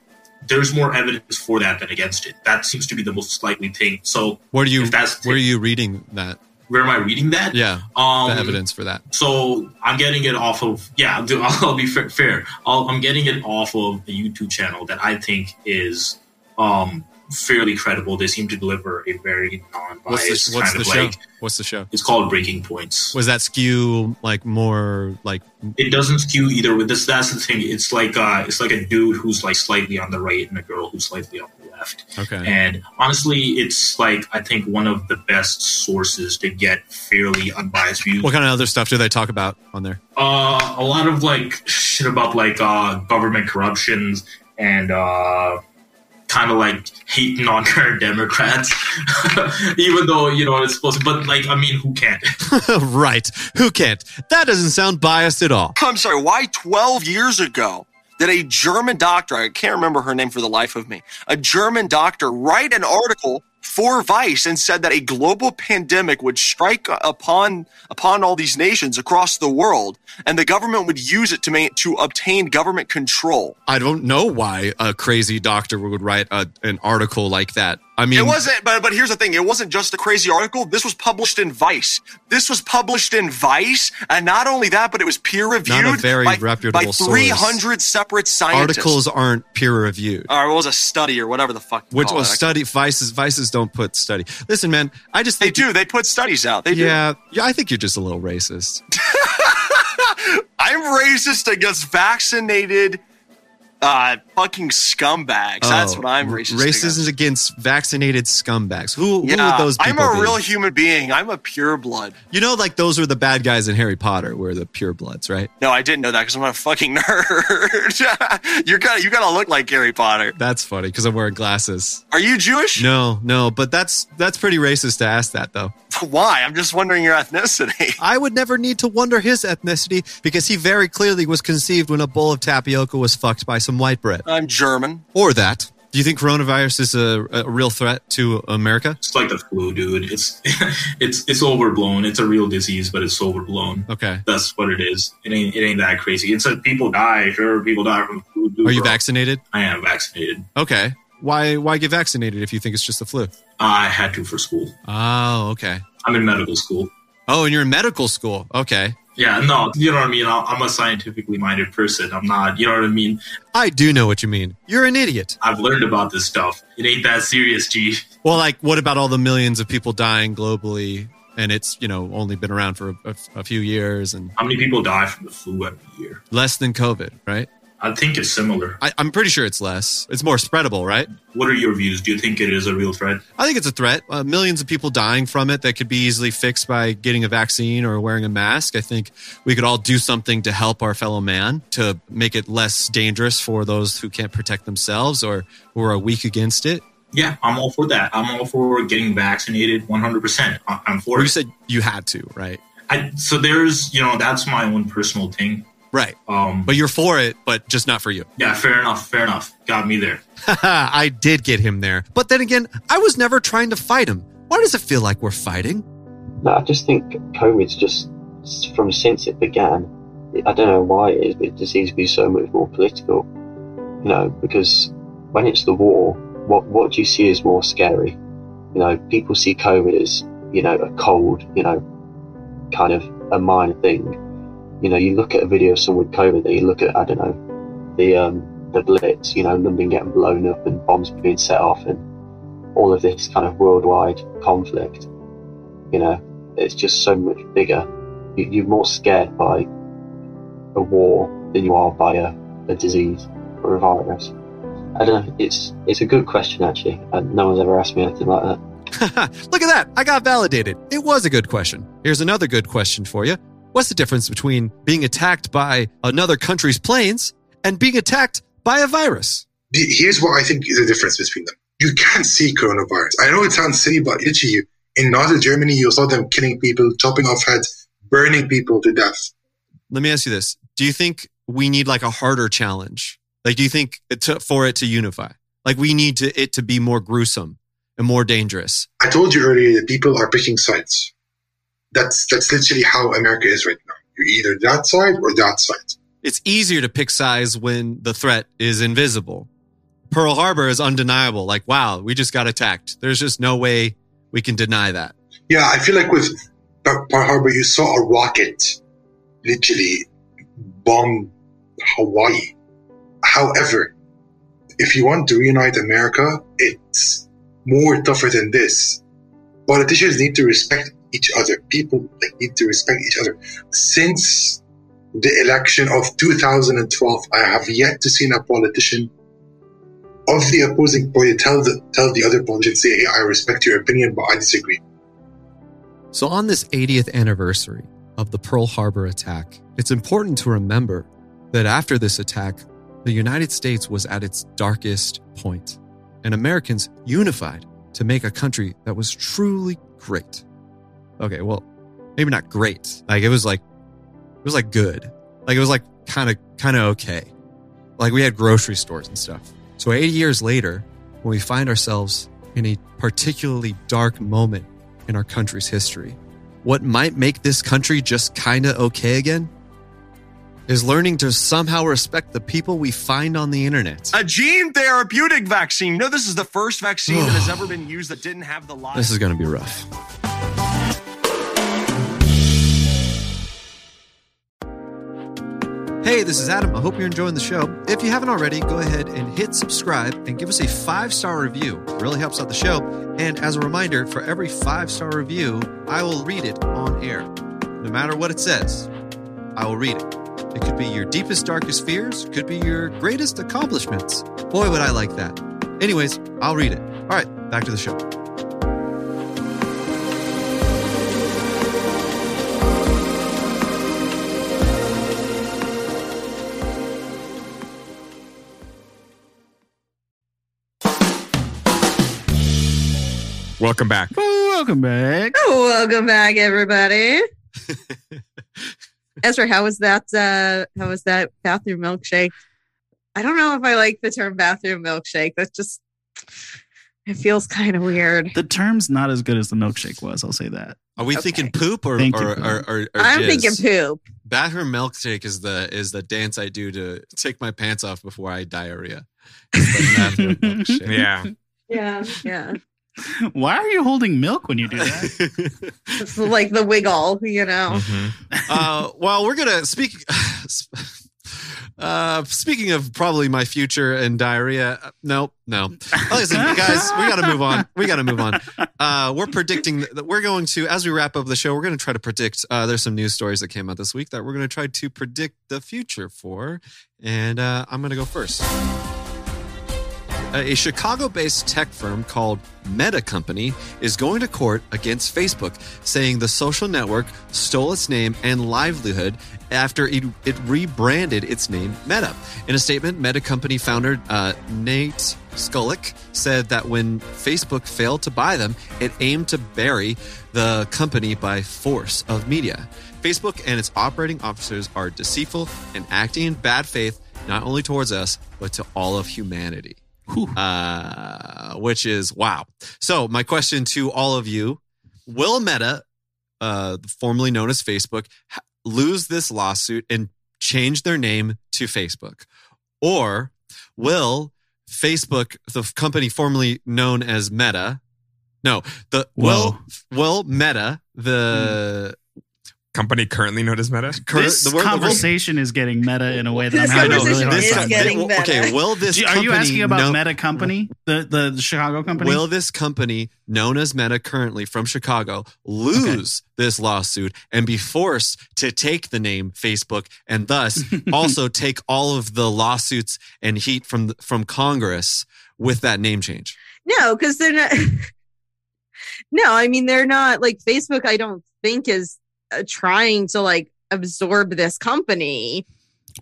there's more evidence for that than against it. That seems to be the most likely thing. So Where do you where are you reading that? Where am I reading that? Yeah. Um, the evidence for that. So I'm getting it off of yeah. I'll, do, I'll be fair. fair. I'll, I'm getting it off of a YouTube channel that I think is um, fairly credible. They seem to deliver a very What's non-biased the, what's kind the of show? like. What's the show? It's called Breaking Points. Was that skew like more like It doesn't skew either. With this, that's the thing. It's like uh, it's like a dude who's like slightly on the right and a girl who's slightly on the left. okay? And honestly, it's like I think one of the best sources to get fairly unbiased views. What kind of other stuff do they talk about on there? Uh, a lot of like shit about like uh, government corruptions and uh, kind of like hating on current Democrats, even though you know it's supposed to. But like, I mean, who can't? right. Who can't? That doesn't sound biased at all. I'm sorry, why 12 years ago did a German doctor, I can't remember her name for the life of me, a German doctor write an article for Vice and said that a global pandemic would strike upon upon all these nations across the world and the government would use it to make, to obtain government control. I don't know why a crazy doctor would write a, an article like that. I mean, it wasn't, but but here's the thing: it wasn't just a crazy article. This was published in Vice. This was published in Vice, and not only that, but it was peer reviewed very by, reputable by source. 300 separate scientists. articles aren't peer reviewed. Or it was a study or whatever the fuck. Which was it. study vices vices don't put study. Listen, man, I just They do. They put studies out. They do. yeah, yeah. I think you're just a little racist. I'm racist against vaccinated uh fucking scumbags. That's Oh, what I'm racist Racism against. against vaccinated scumbags. Who, who Yeah, would those people I'm a be? real human being. I'm a pure blood. You know, like those were the bad guys in Harry Potter, were the pure bloods, right? No, I didn't know that because I'm a fucking nerd. You're gonna you gotta look like Harry Potter. That's funny because I'm wearing glasses. Are you Jewish? No, no, but that's that's pretty racist to ask that though. Why? I'm just wondering your ethnicity. I would never need to wonder his ethnicity because he very clearly was conceived when a bowl of tapioca was fucked by some white bread. I'm German. Or that. Do you think coronavirus is a, a real threat to America? It's like the flu, dude. It's it's it's overblown. It's a real disease, but it's overblown. Okay. That's what it is. It ain't it ain't that crazy. It's like people die. Sure, people die from the flu. dude, Are you bro. vaccinated? I am vaccinated. Okay. Why why get vaccinated if you think it's just the flu? I had to for school. Oh, okay. I'm in medical school. Oh, and you're in medical school. Okay. Yeah, no, you know what I mean. I'm a scientifically minded person. I'm not. You know what I mean. I do know what you mean. You're an idiot. I've learned about this stuff. It ain't that serious, G. Well, like, what about all the millions of people dying globally? And it's, you know, only been around for a, a few years and How many people die from the flu every year? less than COVID, right? I think it's similar. I, I'm pretty sure it's less. It's more spreadable, right? What are your views? Do you think it is a real threat? I think it's a threat. Uh, millions of people dying from it that could be easily fixed by getting a vaccine or wearing a mask. I think we could all do something to help our fellow man to make it less dangerous for those who can't protect themselves or who are weak against it. Yeah, I'm all for that. I'm all for getting vaccinated 100%. I- I'm for Or it. you said you had to, right? I, so there's, you know, that's my own personal thing. Right. Um, But you're for it, but just not for you. yeah, fair enough. Fair enough. Got me there. I did get him there. But then again, I was never trying to fight him. Why does it feel like we're fighting? No, I just think COVID's just from since it began. I don't know why it is, but it just seems to be so much more political. You know, because when it's the war, what what do you see as more scary? You know, people see COVID as you know a cold, you know, kind of a minor thing. You know, you look at a video of someone with COVID, and you look at I don't know the um, the Blitz, you know, London getting blown up and bombs being set off, and all of this kind of worldwide conflict. You know, it's just so much bigger. You, you're more scared by a war than you are by a, a disease or a virus. I don't know. It's it's a good question actually, no one's ever asked me anything like that. Look at that. I got validated. It was a good question. Here's another good question for you. What's the difference between being attacked by another country's planes and being attacked by a virus? Here's what I think is the difference between them. You can't see coronavirus. I know it sounds silly, but literally, you in Nazi Germany, you saw them killing people, chopping off heads, burning people to death. Let me ask you this. Do you think we need like a harder challenge? Like, do you think it to, for it to unify? Like, we need to it to be more gruesome and more dangerous. I told you earlier that people are picking sides. That's that's literally how America is right now. You're either that side or that side. It's easier to pick sides when the threat is invisible. Pearl Harbor is undeniable. Like, wow, we just got attacked. There's just no way we can deny that. Yeah, I feel like with Pearl Harbor, you saw a rocket literally bomb Hawaii. However, if you want to reunite America, it's more tougher than this. Politicians need to respect each other. People need to respect each other. Since the election of 2012, I have yet to see a politician of the opposing party tell the tell the other politician, say, "Hey, I respect your opinion, but I disagree." So, on this 80th anniversary of the Pearl Harbor attack, it's important to remember that after this attack, the United States was at its darkest point, and Americans unified to make a country that was truly great. Okay, well, maybe not great. Like it was like it was like good. Like it was like kind of kind of okay. Like we had grocery stores and stuff. So 80 years later, when we find ourselves in a particularly dark moment in our country's history, what might make this country just kind of okay again is learning to somehow respect the people we find on the internet. A gene therapeutic vaccine. No, this is the first vaccine that has ever been used that didn't have the lie. This is going to be rough. Hey, this is Adam. I hope you're enjoying the show. If you haven't already, go ahead and hit subscribe and give us a five star review. It really helps out the show. And as a reminder, for every five star review, I will read it on air. No matter what it says, I will read it. It could be your deepest, darkest fears, could be your greatest accomplishments. Boy, would I like that. Anyways, I'll read it. All right, back to the show. Welcome back. Welcome back. Welcome back, everybody. Ezra, how was that? Uh, how was that bathroom milkshake? I don't know if I like the term bathroom milkshake. That just it feels kind of weird. The term's not as good as the milkshake was. I'll say that. Are we thinking poop or Thank you, or, Poop. or, or, or I'm jizz? thinking poop. Bathroom milkshake is the is the dance I do to take my pants off before I diarrhea. It's the bathroom milkshake. Yeah. Yeah, yeah. Why are you holding milk when you do that? It's like the wiggle, you know. Uh, well, we're gonna speak. Uh, speaking of probably my future and diarrhea, uh, no, no. Listen, guys, we got to move on. We got to move on. Uh, we're predicting that we're going to, as we wrap up the show, we're going to try to predict. Uh, there's some news stories that came out this week that we're going to try to predict the future for, and uh, I'm going to go first. A Chicago based tech firm called Meta Company is going to court against Facebook, saying the social network stole its name and livelihood after it, it rebranded its name Meta. In a statement, Meta Company founder uh, Nate Skulic said that when Facebook failed to buy them, it aimed to bury the company by force of media. Facebook and its operating officers are deceitful and acting in bad faith, not only towards us, but to all of humanity uh, which is wow. So, my question to all of you Will Meta, uh, formerly known as Facebook, lose this lawsuit and change their name to Facebook? Or will Facebook, the company formerly known as Meta, no, the will will Meta, the company currently known as Meta. This the word- the word- conversation is getting meta in a way that This I'm having a really conversation hard is time. getting meta. Okay, will this Do you- Are you asking about know- Meta Company, the, the the Chicago company? Will this company, known as Meta currently from Chicago, lose this lawsuit and be forced to take the name Facebook and thus also take all of the lawsuits and heat from from Congress with that name change? No, because they're not. no, I mean they're not like Facebook. I don't think is trying to like absorb this company.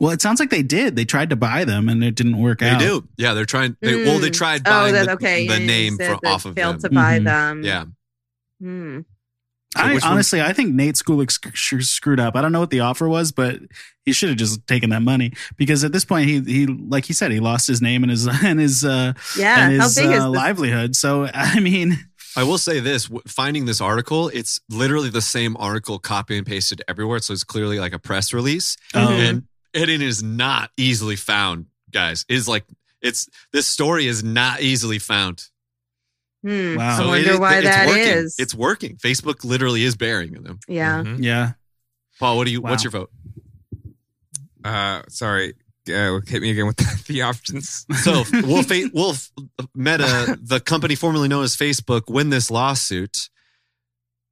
Well, it sounds like they did. They tried to buy them and it didn't work They out. They do. Yeah, they're trying. They, Well, they Mm. tried Oh, buying that- okay, the yeah, name said from, off of failed them. to buy Mhm. them. Yeah. Hmm. So I which one- honestly, I think Nate Skulic screwed up. I don't know what the offer was, but he should have just taken that money because at this point, he he like he said, he lost his name and his and his uh, Yeah, and his uh, livelihood. So I mean, I will say this: finding this article, it's literally the same article copy and pasted everywhere. So it's clearly like a press release, Oh. and, and it is not easily found, guys. It's like it's this story is not easily found. Hmm. Wow. I wonder is- why it's that working. is. It's working. Facebook literally is burying them. yeah. Mhm. yeah, Paul, what do you? Wow. What's your vote? Uh, sorry. Uh, hit me again with the, the options. So will fa- will Meta, the company formerly known as Facebook, win this lawsuit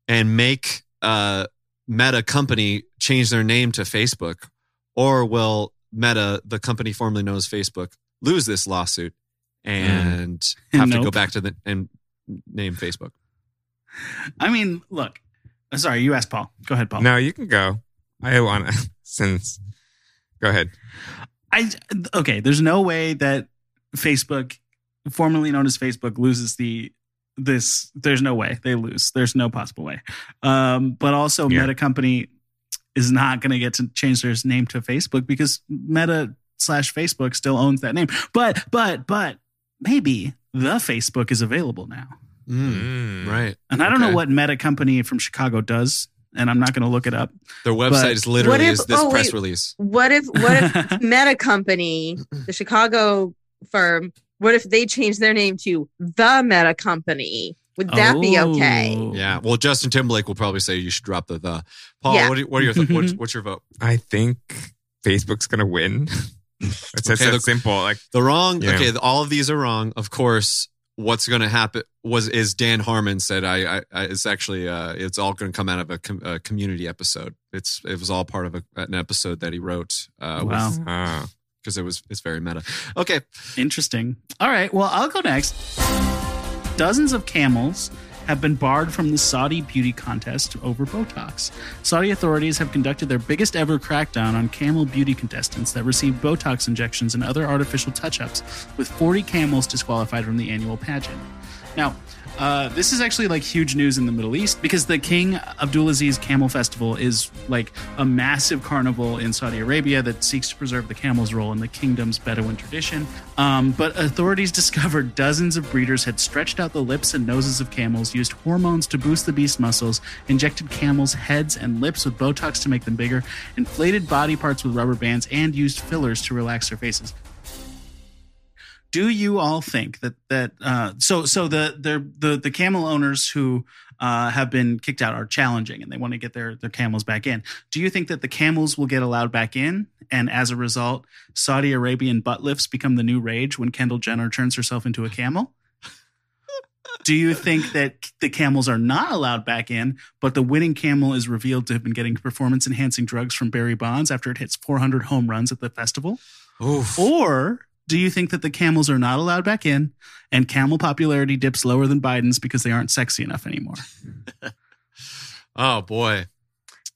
and make uh, Meta company change their name to Facebook, or will Meta, the company formerly known as Facebook, lose this lawsuit and have to go back to the and name Facebook? I mean, look. uh, Sorry, you asked Paul. Go ahead, Paul. No, you can go. I want to since. Go ahead. I okay. There's no way that Facebook, formerly known as Facebook, loses the this. There's no way they lose. There's no possible way. Um, but also, Yeah. Meta Company is not going to get to change their name to Facebook because Meta slash Facebook still owns that name. But but but maybe the Facebook is available now. Mm, Right. And I don't know what Meta Company from Chicago does, and I'm not going to look it up. Their website But- is literally if- is this oh, press wait. release. What if what if Meta Company, the Chicago firm, what if they change their name to the Meta Company? Would that be okay? Oh. Yeah. Well, Justin Timberlake will probably say you should drop the the. Paul, Yeah. what, are, what are your th- what's, what's your vote? I think Facebook's gonna win. it's just Okay, that simple. Like The wrong. Yeah. Okay, all of these are wrong. Of course, what's going to happen was is Dan Harmon said I, I, I it's actually uh it's all going to come out of a, com- a community episode. It's it was all part of a, an episode that he wrote. Uh, Wow. uh, because it was it's very meta. Okay, Interesting. All right. Well, I'll go next. Dozens of camels have been barred from the Saudi beauty contest over Botox. Saudi authorities have conducted their biggest ever crackdown on camel beauty contestants that received Botox injections and other artificial touch ups, with 40 camels disqualified from the annual pageant. Now, uh, this is actually like huge news in the Middle East because the King Abdulaziz Camel Festival is like a massive carnival in Saudi Arabia that seeks to preserve the camel's role in the kingdom's Bedouin tradition. Um, but authorities discovered dozens of breeders had stretched out the lips and noses of camels, used hormones to boost the beast muscles, injected camels' heads and lips with Botox to make them bigger, inflated body parts with rubber bands, and used fillers to relax their faces do you all think that that uh, so so the the the the camel owners who uh, have been kicked out are challenging and they want to get their their camels back in? Do you think that the camels will get allowed back in and as a result, Saudi Arabian butt lifts become the new rage when Kendall Jenner turns herself into a camel? Do you think that the camels are not allowed back in, but the winning camel is revealed to have been getting performance enhancing drugs from Barry Bonds after it hits 400 home runs at the festival? Or do you think that the camels are not allowed back in and camel popularity dips lower than Biden's because they aren't sexy enough anymore? Oh boy.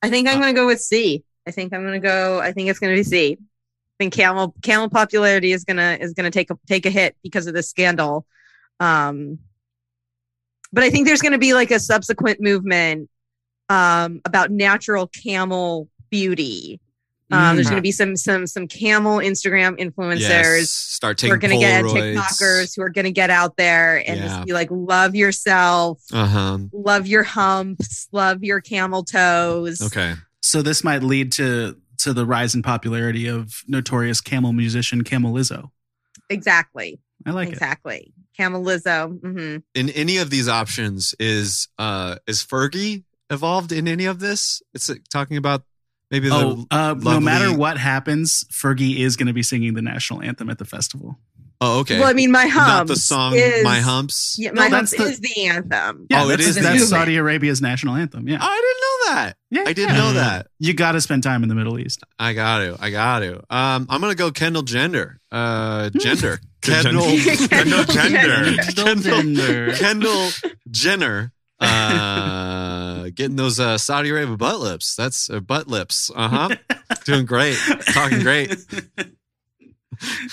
I think I'm going to go with C. I think I'm going to go. I think it's going to be C. I think camel camel popularity is gonna is gonna take a take a hit because of this scandal. Um, but I think there's going to be like a subsequent movement um, about natural camel beauty. Um, There's Mm. going to be some some some camel Instagram influencers Yes. Start who are going to get Polaroids. TikTokers who are going to get out there and Yeah. just be like, love yourself, Uh huh. love your humps, love your camel toes. Okay. So this might lead to to the rise in popularity of notorious camel musician Camel Lizzo. Exactly. I like it. exactly. Camel Lizzo. hmm In any of these options, is uh is Fergie involved in any of this? It's uh, talking about maybe Oh, uh, no matter what happens, Fergie is going to be singing the national anthem at the festival. Oh, okay. Well, I mean, my humps. Not the song is- My Humps. Yeah, No, my that's humps the- is the anthem. Yeah, Oh, it that's, is the that's movement. Saudi Arabia's national anthem. Yeah, I didn't know that. yeah, I didn't yeah. know that. You got to spend time in the Middle East. I got to. I got to. Um, I'm gonna go Kendall Gender. Uh, gender. Kendall- Kendall. Kendall Jenner. Kendall Kendall Jenner. Uh, getting those uh, Saudi Arabia butt lips. That's uh, butt lips. Uh huh. Doing great. Talking great.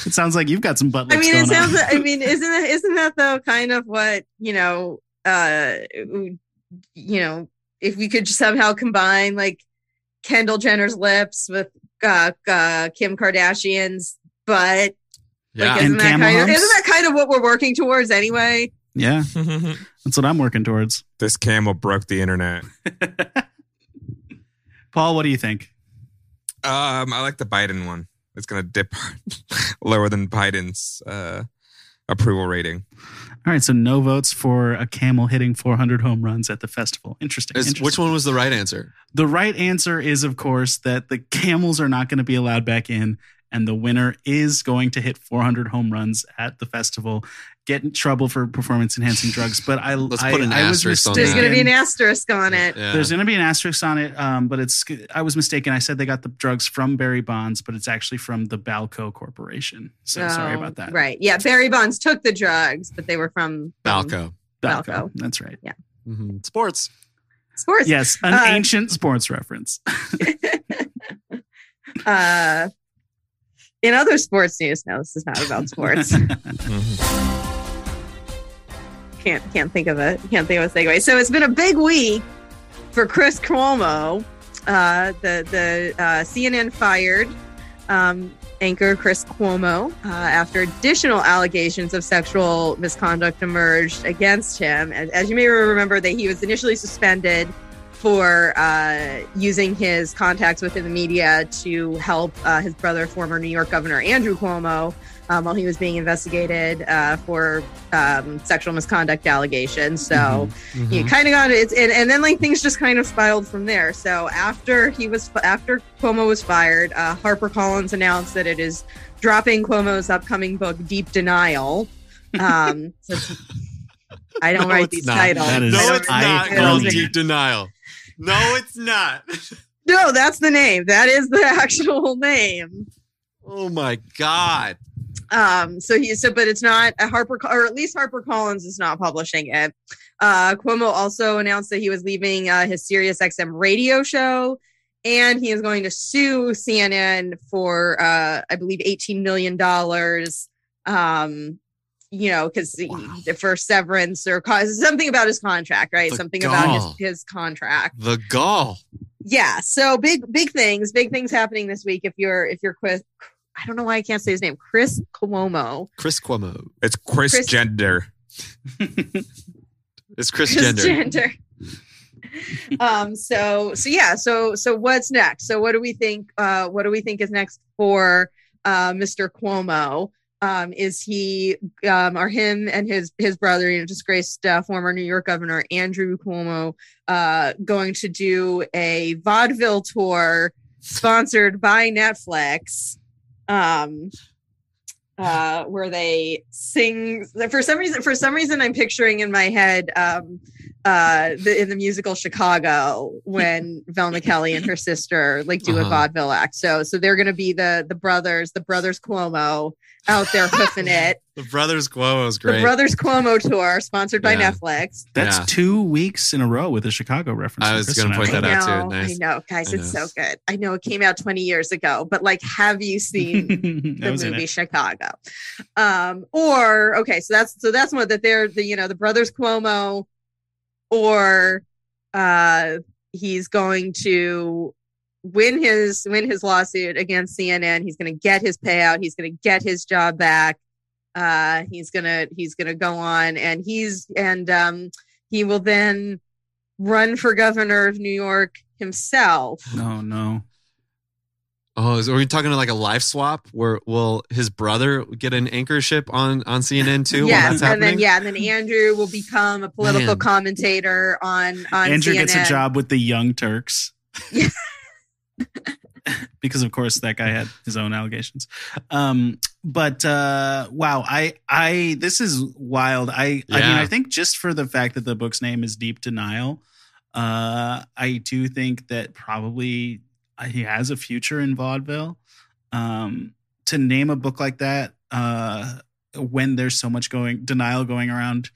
It sounds like you've got some butt I lips mean, it sounds. on. I mean, isn't that isn't that though kind of what you know? Uh, you know, if we could somehow combine like Kendall Jenner's lips with uh, uh, Kim Kardashian's butt. Yeah. Like, isn't And that kind of isn't that kind of what we're working towards anyway? Yeah, that's what I'm working towards. this camel broke the internet. Paul, what do you think? Um, I like the Biden one. It's gonna dip lower than Biden's uh, approval rating. All right, so no votes for a camel hitting 400 home runs at the festival. Interesting. Is- interesting. which one was the right answer? The right answer is, of course, that the camels are not going to be allowed back in, and the winner is going to hit 400 home runs at the festival, get in trouble for performance enhancing drugs. But I, Let's I, put an I was asterisk on There's going to be an asterisk on it. Yeah. There's going to be an asterisk on it, um, but it's. I was mistaken. I said they got the drugs from Barry Bonds, but it's actually from the Balco Corporation. So sorry Oh, about that. Right. Yeah. Barry Bonds took the drugs, but they were from from Balco. Balco. Balco. That's right. Yeah. Mhm. Sports. Sports. Yes, an Uh, ancient sports reference. Uh, in other sports news, no, this is not about sports. can't can't think of it. Can't think of a segue. So it's been a big week for Chris Cuomo. Uh, the the uh, CNN fired um, anchor Chris Cuomo uh, after additional allegations of sexual misconduct emerged against him. As, as you may remember, that he was initially suspended for uh, using his contacts within the media to help uh, his brother, former New York Governor Andrew Cuomo, um, while he was being investigated uh, for um, sexual misconduct allegations. So he kind of got it, and, and then like things just kind of spiraled from there. So after he was after Cuomo was fired, uh, HarperCollins announced that it is dropping Cuomo's upcoming book, Deep Denial. Um, so I don't No, write these not. titles. That is- No, it's not called titles. Deep Denial. No, it's not. No, that's the name. That is the actual name. Oh my God. Um, so he so, but it's not a Harper, or at least Harper Collins is not publishing it. Uh, Cuomo also announced that he was leaving uh, his Sirius XM radio show, and he is going to sue CNN for, uh, I believe, eighteen million dollars. Um, you know, because the for severance or cause something about his contract, right? The something about his his contract. The gall. Yeah. So big, big things, big things happening this week. If you're, if you're Chris, I don't know why I can't say his name, Chris Cuomo. Chris Cuomo. It's Chris, Chris- Gender. It's Chris, Chris Gender. Gender. um. So, so yeah. So, so what's next? So, what do we think? Uh, what do we think is next for uh, Mr. Cuomo? Um, is he um, are him and his his brother, you know, disgraced uh, former New York Governor Andrew Cuomo, uh, going to do a vaudeville tour sponsored by Netflix. Um, uh, where they sing for some reason. For some reason, I'm picturing in my head um, uh, the, in the musical Chicago when Velma Kelly and her sister like do a Uh-huh. vaudeville act. So, so they're going to be the the brothers, the brothers Cuomo out there hoofing it. The Brothers Cuomo is great. The Brothers Cuomo tour, sponsored by Yeah. Netflix. That's Yeah. two weeks in a row with a Chicago reference. I was gonna point I. that I out know, too. Nice. I know, guys, I it's know. so good. I know it came out 20 years ago, but like, have you seen the movie. Chicago? Um, or okay, so that's so that's one that they're the you know the brothers Cuomo, or uh, he's going to win his win his lawsuit against CNN. He's going to get his payout. He's going to get his job back. Uh, he's gonna he's gonna go on and he's and um, he will then run for governor of New York himself. No, no. Oh, is, are we talking to like a life swap where will his brother get an anchorship on on CNN too? while yes, and happening? then yeah, and then Andrew will become a political Man. commentator on on Andrew CNN. gets a job with the Young Turks. because of course that guy had his own allegations. Um, but uh, wow, I I this is wild. I I mean I think just for the fact that the book's name is Deep Denial, uh, I do think that probably he has a future in vaudeville. Um, to name a book like that, uh, when there's so much going denial going around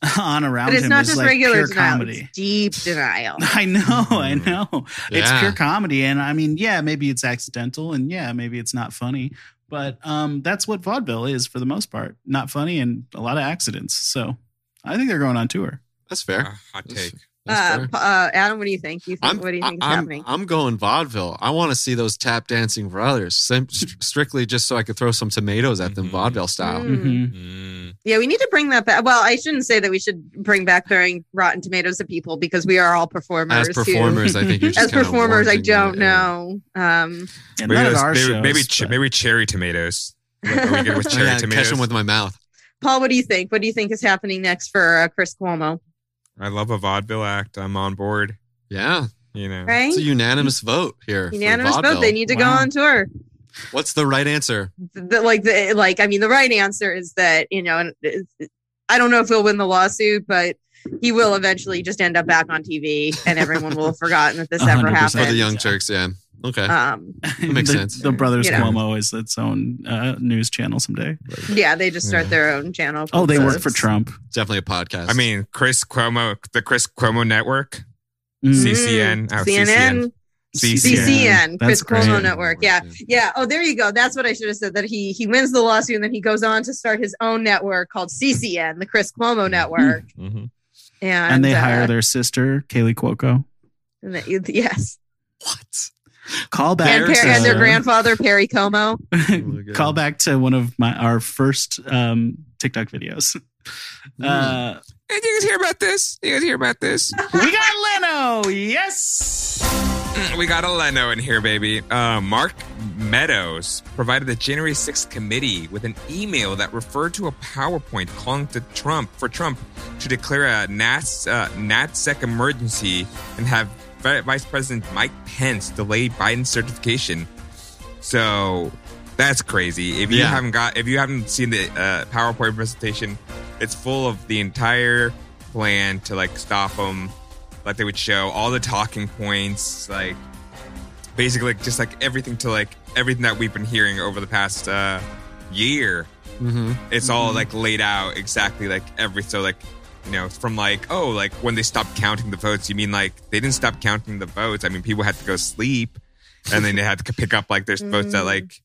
on around But it's him not is just like regular pure denial; comedy. it's deep denial. I know, I know. It's pure comedy. And I mean, yeah, maybe it's accidental and yeah, maybe it's not funny. But um, that's what vaudeville is for the most part. Not funny and a lot of accidents. So I think they're going on tour. That's fair. hot take. That's Uh, uh, Adam, what do you think? You think I'm, what do you think is I'm, happening? I'm going vaudeville. I want to see those tap dancing brothers, sim- strictly just so I could throw some tomatoes at them, vaudeville style. Mm. Yeah, we need to bring that back. Well, I shouldn't say that we should bring back throwing rotten tomatoes at people because we are all performers. As performers, too. I think you're just as performers, I don't it, know. Um, Maybe, those- maybe, shows, maybe, ch- maybe cherry tomatoes. Like, are we good with Oh, cherry yeah, tomatoes? catch them with my mouth. Paul, what do you think? What do you think is happening next for uh, Chris Cuomo? I love a vaudeville act. I'm on board. Yeah, You know, Right? it's a unanimous vote here. Unanimous vote. They need to go on tour. What's the right answer? the, like the like I mean the right answer is that you know and uh, I don't know if he'll win the lawsuit but he will eventually just end up back on TV and everyone will have forgotten that this ever 100%. happened. For the Young Turks, yeah. Okay. Um, that makes the, sense. The Brothers You know. Cuomo is its own uh, news channel someday. yeah, they just start their own channel. Oh, they work for Trump. Definitely a podcast. I mean, Chris Cuomo, the Chris Cuomo Network, Mm. CCN, oh, CNN. CCN. CCN, Chris That's great. Cuomo Network. Yeah, yeah. Oh, there you go. That's what I should have said. That he he wins the lawsuit and then he goes on to start his own network called CCN, the Chris Cuomo Network. Mm-hmm. And, And they uh, hire their sister, Kaley Cuoco. and they- yes, what? Call back and, per- to, and their grandfather Perry Como. call back to one of my our first um, TikTok videos. Uh, Hey, you guys hear about this? You guys hear about this? we got Leno. Yes. Mm, we got a Leno in here, baby. Uh, Mark Meadows provided the January 6th committee with an email that referred to a PowerPoint calling to Trump for Trump to declare a NAS, uh, NatSec emergency and have Vi- Vice President Mike Pence delayed Biden's certification. So that's crazy. If you Yeah. haven't got, if you haven't seen the uh, PowerPoint presentation, it's full of the entire plan to like stop him. Like they would show all the talking points, like basically like, just like everything to like everything that we've been hearing over the past uh, year. Mm-hmm. It's all like laid out exactly like every so like you know from like oh like when they stopped counting the votes. You mean like they didn't stop counting the votes? I mean people had to go sleep, and then they had to pick up like there's votes that Mm. like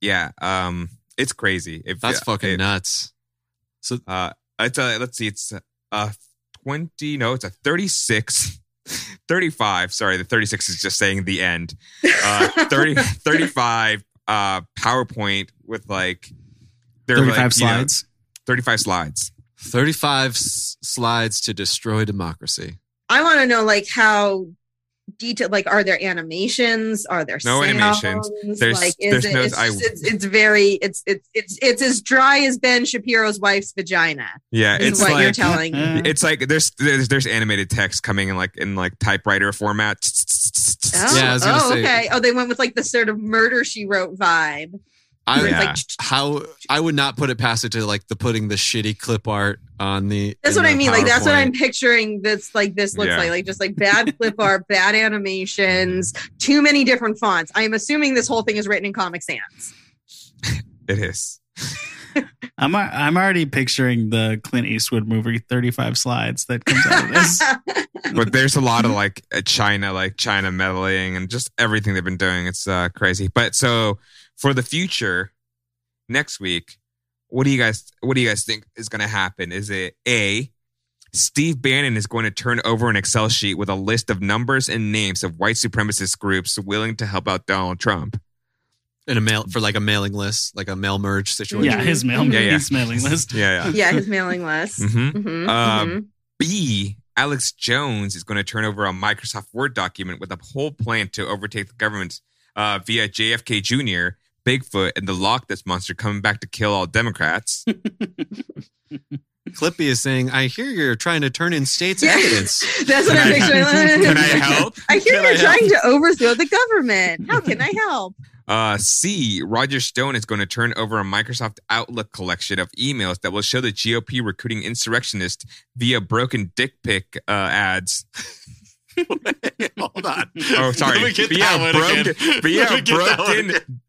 yeah um it's crazy. If That's uh, fucking it- nuts. So uh, it's a let's see, it's a twenty. No, it's a thirty-six. 35 sorry the 36 is just saying the end uh 30 35 uh powerpoint with like they're 35 like, you know, slides. 35 slides 35 s- slides to destroy democracy. I want to know like how detailed. Like, are there animations? Are there No animations. There's- like, is there's it, no- it's, I- just- it's it's very it's it's it's it's as dry as Ben Shapiro's wife's vagina. yeah it's what like you're telling me. Mm-hmm. it's like there's, there's there's animated text coming in like in like typewriter format Oh, Yeah, I was oh, say- okay. Oh, they went with like the sort of murder she wrote vibe. I Yeah. like, how I would not put it past it to like the putting the shitty clip art on the. that's in what I the mean. Like that's what I'm picturing. This like this looks Yeah. like like just like bad clip art, bad animations, too many different fonts. I am assuming this whole thing is written in Comic Sans. It is. I'm I'm already picturing the Clint Eastwood movie 35 slides that comes out of this. But there's a lot of like China, like China meddling and just everything they've been doing. It's uh, crazy. But so for the future, next week, what do you guys what do you guys think is going to happen? Is it a Steve Bannon is going to turn over an Excel sheet with a list of numbers and names of white supremacist groups willing to help out Donald Trump. in a mail for like a mailing list, like a mail merge situation. Yeah, his mail Yeah, yeah. his mailing list. Yeah, yeah. yeah, his mailing list. Mhm. Mhm, Um, mhm. B. Alex Jones is going to turn over a Microsoft Word document with a whole plan to overtake the government uh, via JFK Jr., Bigfoot, and the Loch Ness monster coming back to kill all Democrats. Clippy is saying, "I hear you're trying to turn in state's evidence." That's what Can I'm I- picturing. can I help? I hear Can you're I help? trying to overthrow the government. How can I help? Uh, C. Roger Stone is going to turn over a Microsoft Outlook collection of emails that will show the GOP recruiting insurrectionists via broken dick pic uh, ads. Hold on. Oh, sorry. Let me get via that one broken, again. via Let me get that one broken, again.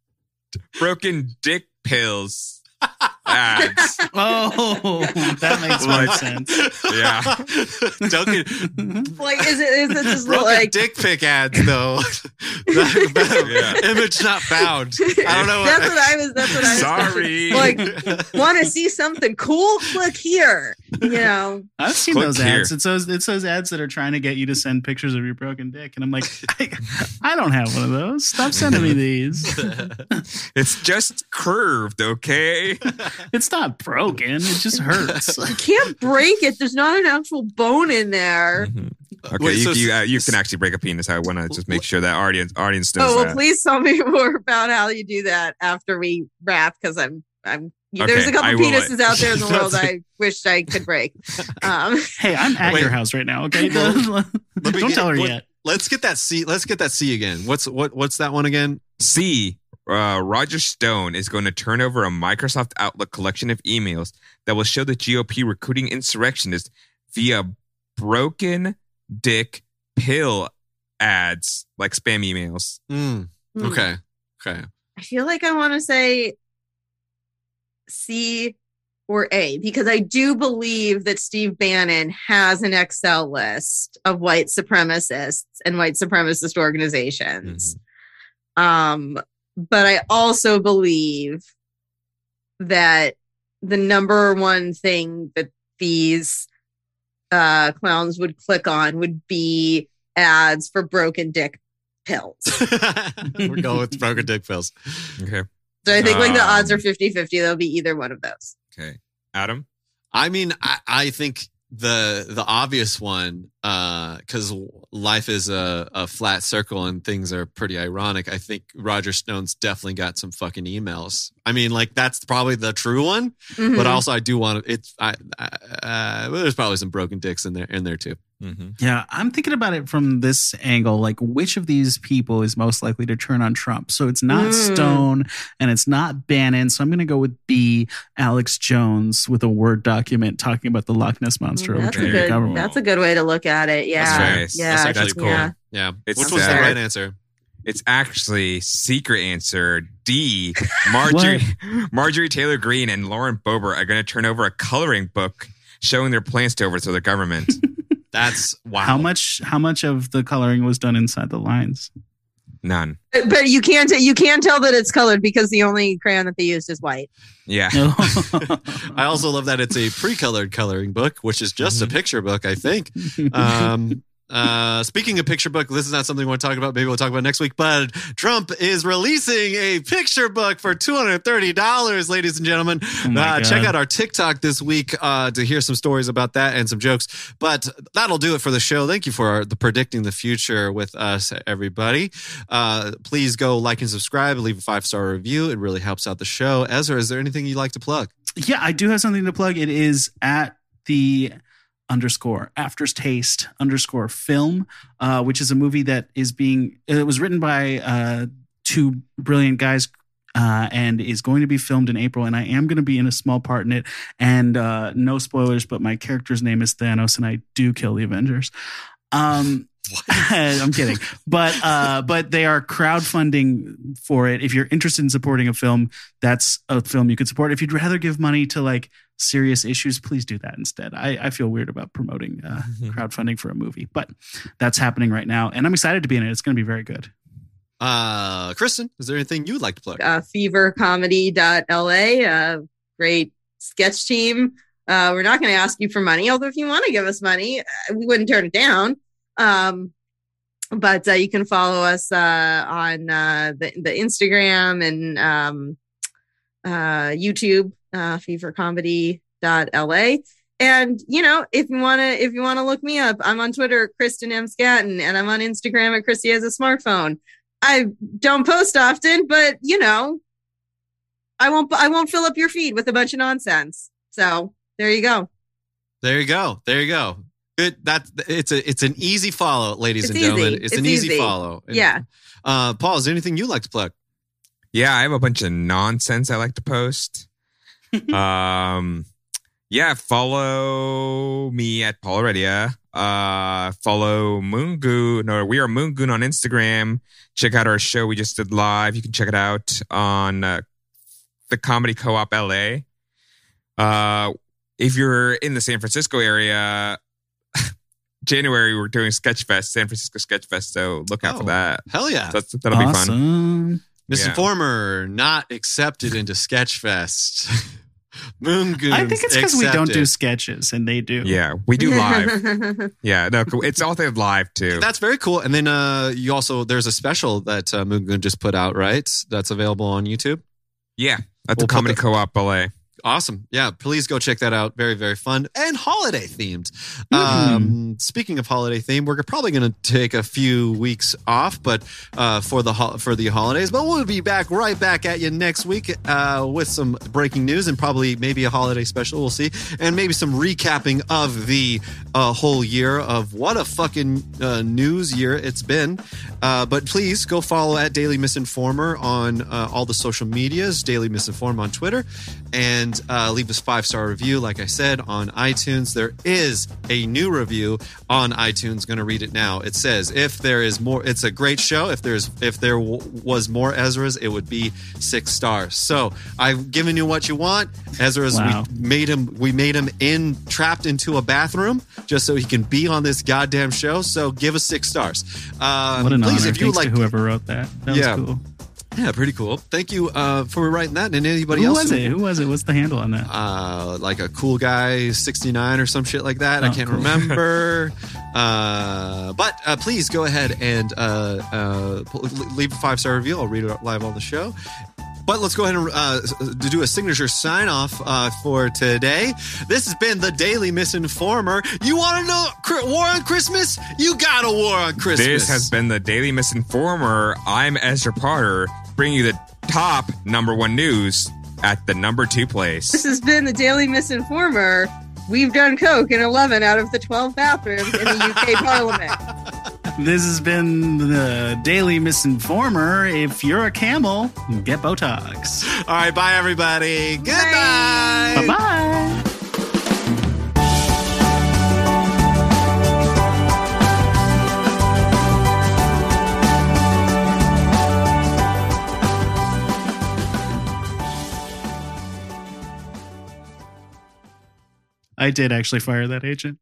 Broken dick pills ads. Oh, that makes more Like- sense. Yeah. Duncan, Like, is it is it just broken like dick pic ads though. That- that- Image not found. I don't know. That's what I was. That's what I was. Sorry. Like, want to see something cool? Click here. You know. I've seen Click those here. ads. It's those it's those ads that are trying to get you to send pictures of your broken dick, and I'm like, I, I don't have one of those. Stop sending me these. It's just curved, okay? It's not broken. It just hurts. You can't break it. There's not an actual bone in there. Okay, Wait, you, so- you, uh, you can actually break a penis. I want to just make sure that audience audience knows Oh well, that. please tell me more about how you do that after we wrap, because I'm I'm. Okay, there's a couple will. penises out there in the world I wish I could break. Um, hey, I'm at Wait. your house right now. Okay, Let me don't get- tell her what- yet. Let's get that C. Let's get that C again. What's what? What's that one again? C. Uh, Roger Stone is going to turn over a Microsoft Outlook collection of emails that will show the GOP recruiting insurrectionists via broken dick pill ads, like spam emails. Mm, hmm. okay. Okay. I feel like I want to say C or A because I do believe that Steve Bannon has an Excel list of white supremacists and white supremacist organizations. Um, but I also believe that the number one thing that these uh, clowns would click on would be ads for broken dick pills. We're going with broken dick pills. Okay. So I think like the odds Um, are 50 50. They'll be either one of those. Okay. Adam? I mean, I, I think the the obvious one, because life is a, a flat circle and things are pretty ironic. I think Roger Stone's definitely got some fucking emails. I mean, like that's probably the true one, Mhm. but also I do want to. It's I, I uh, there's probably some broken dicks in there in there too. Mm-hmm. Yeah, I'm thinking about it from this angle. Like, which of these people is most likely to turn on Trump? So it's not Mm. Stone and it's not Bannon. So I'm going to go with B, Alex Jones, with a Word document talking about the Loch Ness monster That's a the good. government. That's a good way to look at it. Yeah. nice. Yeah. That's That's actually cool. Yeah. Yeah, It's which was the right answer? It's actually secret answer D. Marjorie Marjorie Taylor Greene and Lauren Boebert are going to turn over a coloring book showing their plans to overthrow the government. That's wow. How much? How much of the coloring was done inside the lines? None. But but you can't you can tell that it's colored because the only crayon that they used is white. Yeah. I also love that it's a pre-colored coloring book, which is just a picture book, I think. Um, uh, speaking of picture book, this is not something we want to talk about. Maybe we'll talk about next week. But Trump is releasing a picture book for two hundred thirty dollars, ladies and gentlemen. my uh, check out our TikTok this week uh, to hear some stories about that and some jokes. But that'll do it for the show. Thank you for the predicting the future with us, everybody. Uh, please go like and subscribe, leave a five star review. It really helps out the show. Ezra, is there anything you'd like to plug? Yeah, I do have something to plug. It is at the underscore aftertaste underscore film, uh, which is a movie that is being it was written by uh, two brilliant guys. Uh, and is going to be filmed in April, and I am going to be in a small part in it. And uh, no spoilers, but my character's name is Thanos, and I do kill the Avengers. Um, I'm kidding, but uh, but they are crowdfunding for it. If you're interested in supporting a film, that's a film you could support. If you'd rather give money to like serious issues, please do that instead. I, I feel weird about promoting uh, crowdfunding for a movie, but that's happening right now, and I'm excited to be in it. It's going to be very good. Uh, Kristen, is there anything you would like to plug? uh, fevercomedy.la, uh, great sketch team. Uh, we're not going to ask you for money, although if you want to give us money, uh, we wouldn't turn it down. Um, but uh, you can follow us uh, on uh, the, the Instagram and um, uh, YouTube, uh, fevercomedy.la. And you know, if you wanna if you wanna look me up, I'm on Twitter, at Kristen M. Scatton, and I'm on Instagram at Krissy has a smartphone. I don't post often, but you know, I won't I won't fill up your feed with a bunch of nonsense. So there you go. There you go. There you go. Good. That's it's a it's an easy follow, ladies It's and gentlemen. easy. It's, It's an easy, easy. follow. Yeah. Uh, Paul, is there anything you'd like to plug? Yeah, I have a bunch of nonsense I like to post. um, yeah, follow me at Paul Heredia. Uh, follow Moongoon. No, we are Moongoon on Instagram. Check out our show we just did live. You can check it out on uh, the Comedy Co-op LA. Uh, if you're in the San Francisco area, January we're doing Sketchfest, San Francisco Sketchfest. So look out for that. Hell yeah. That's, that'll be fun. Awesome. Misinformer not accepted into Sketchfest. Moongoon. I think it's because we don't do sketches, and they do. Yeah, we do live. yeah, no, it's all they have live too. That's very cool. And then uh, you also there's a special that uh, Moongoon just put out, right? That's available on YouTube. Yeah, at We'll the put Comedy the- Co-op LA. Awesome. Yeah, please go check that out. Very, very fun and holiday themed. Mm-hmm. Um, speaking of holiday theme, we're probably going to take a few weeks off, but uh, for the ho- for the holidays. But we'll be back right back at you next week uh, with some breaking news and probably maybe a holiday special. We'll see, and maybe some recapping of the uh, whole year of what a fucking uh, news year it's been. Uh, but please go follow at Daily Misinformer on uh, all the social medias, Daily Misinformer on Twitter, and uh, leave us five star review. Like I said on iTunes, there is a new review on iTunes. Going to read it now. It says, "If there is more, it's a great show. If there's if there w- was more Ezra's, it would be six stars." So I've given you what you want. Ezra's Wow. we made him we made him in trapped into a bathroom just so he can be on this goddamn show. So give us six stars. Um, What an please, honor. if you Thanks like to whoever wrote that. That Yeah. was cool. Yeah, pretty cool. Thank you uh, for writing that. And anybody Who else? was it? Who was it? What's the handle on that? Uh, like a cool guy, sixty nine or some shit like that. I Oh, can't cool. remember. uh, but uh, please go ahead and uh, uh, leave a five star review. I'll read it live on the show. But let's go ahead and uh, do a signature sign off uh, for today. This has been the Daily Misinformer. You want to know War on Christmas? You got a War on Christmas. This has been the Daily Misinformer. I'm Ezra Parter, bringing you the top number one news at the number two place. This has been the Daily Misinformer. We've done coke in 11 out of the 12 bathrooms in the UK Parliament. This has been the Daily Misinformer. If you're a camel, get Botox. All right, bye everybody. Goodbye. Bye bye. I did actually fire that agent.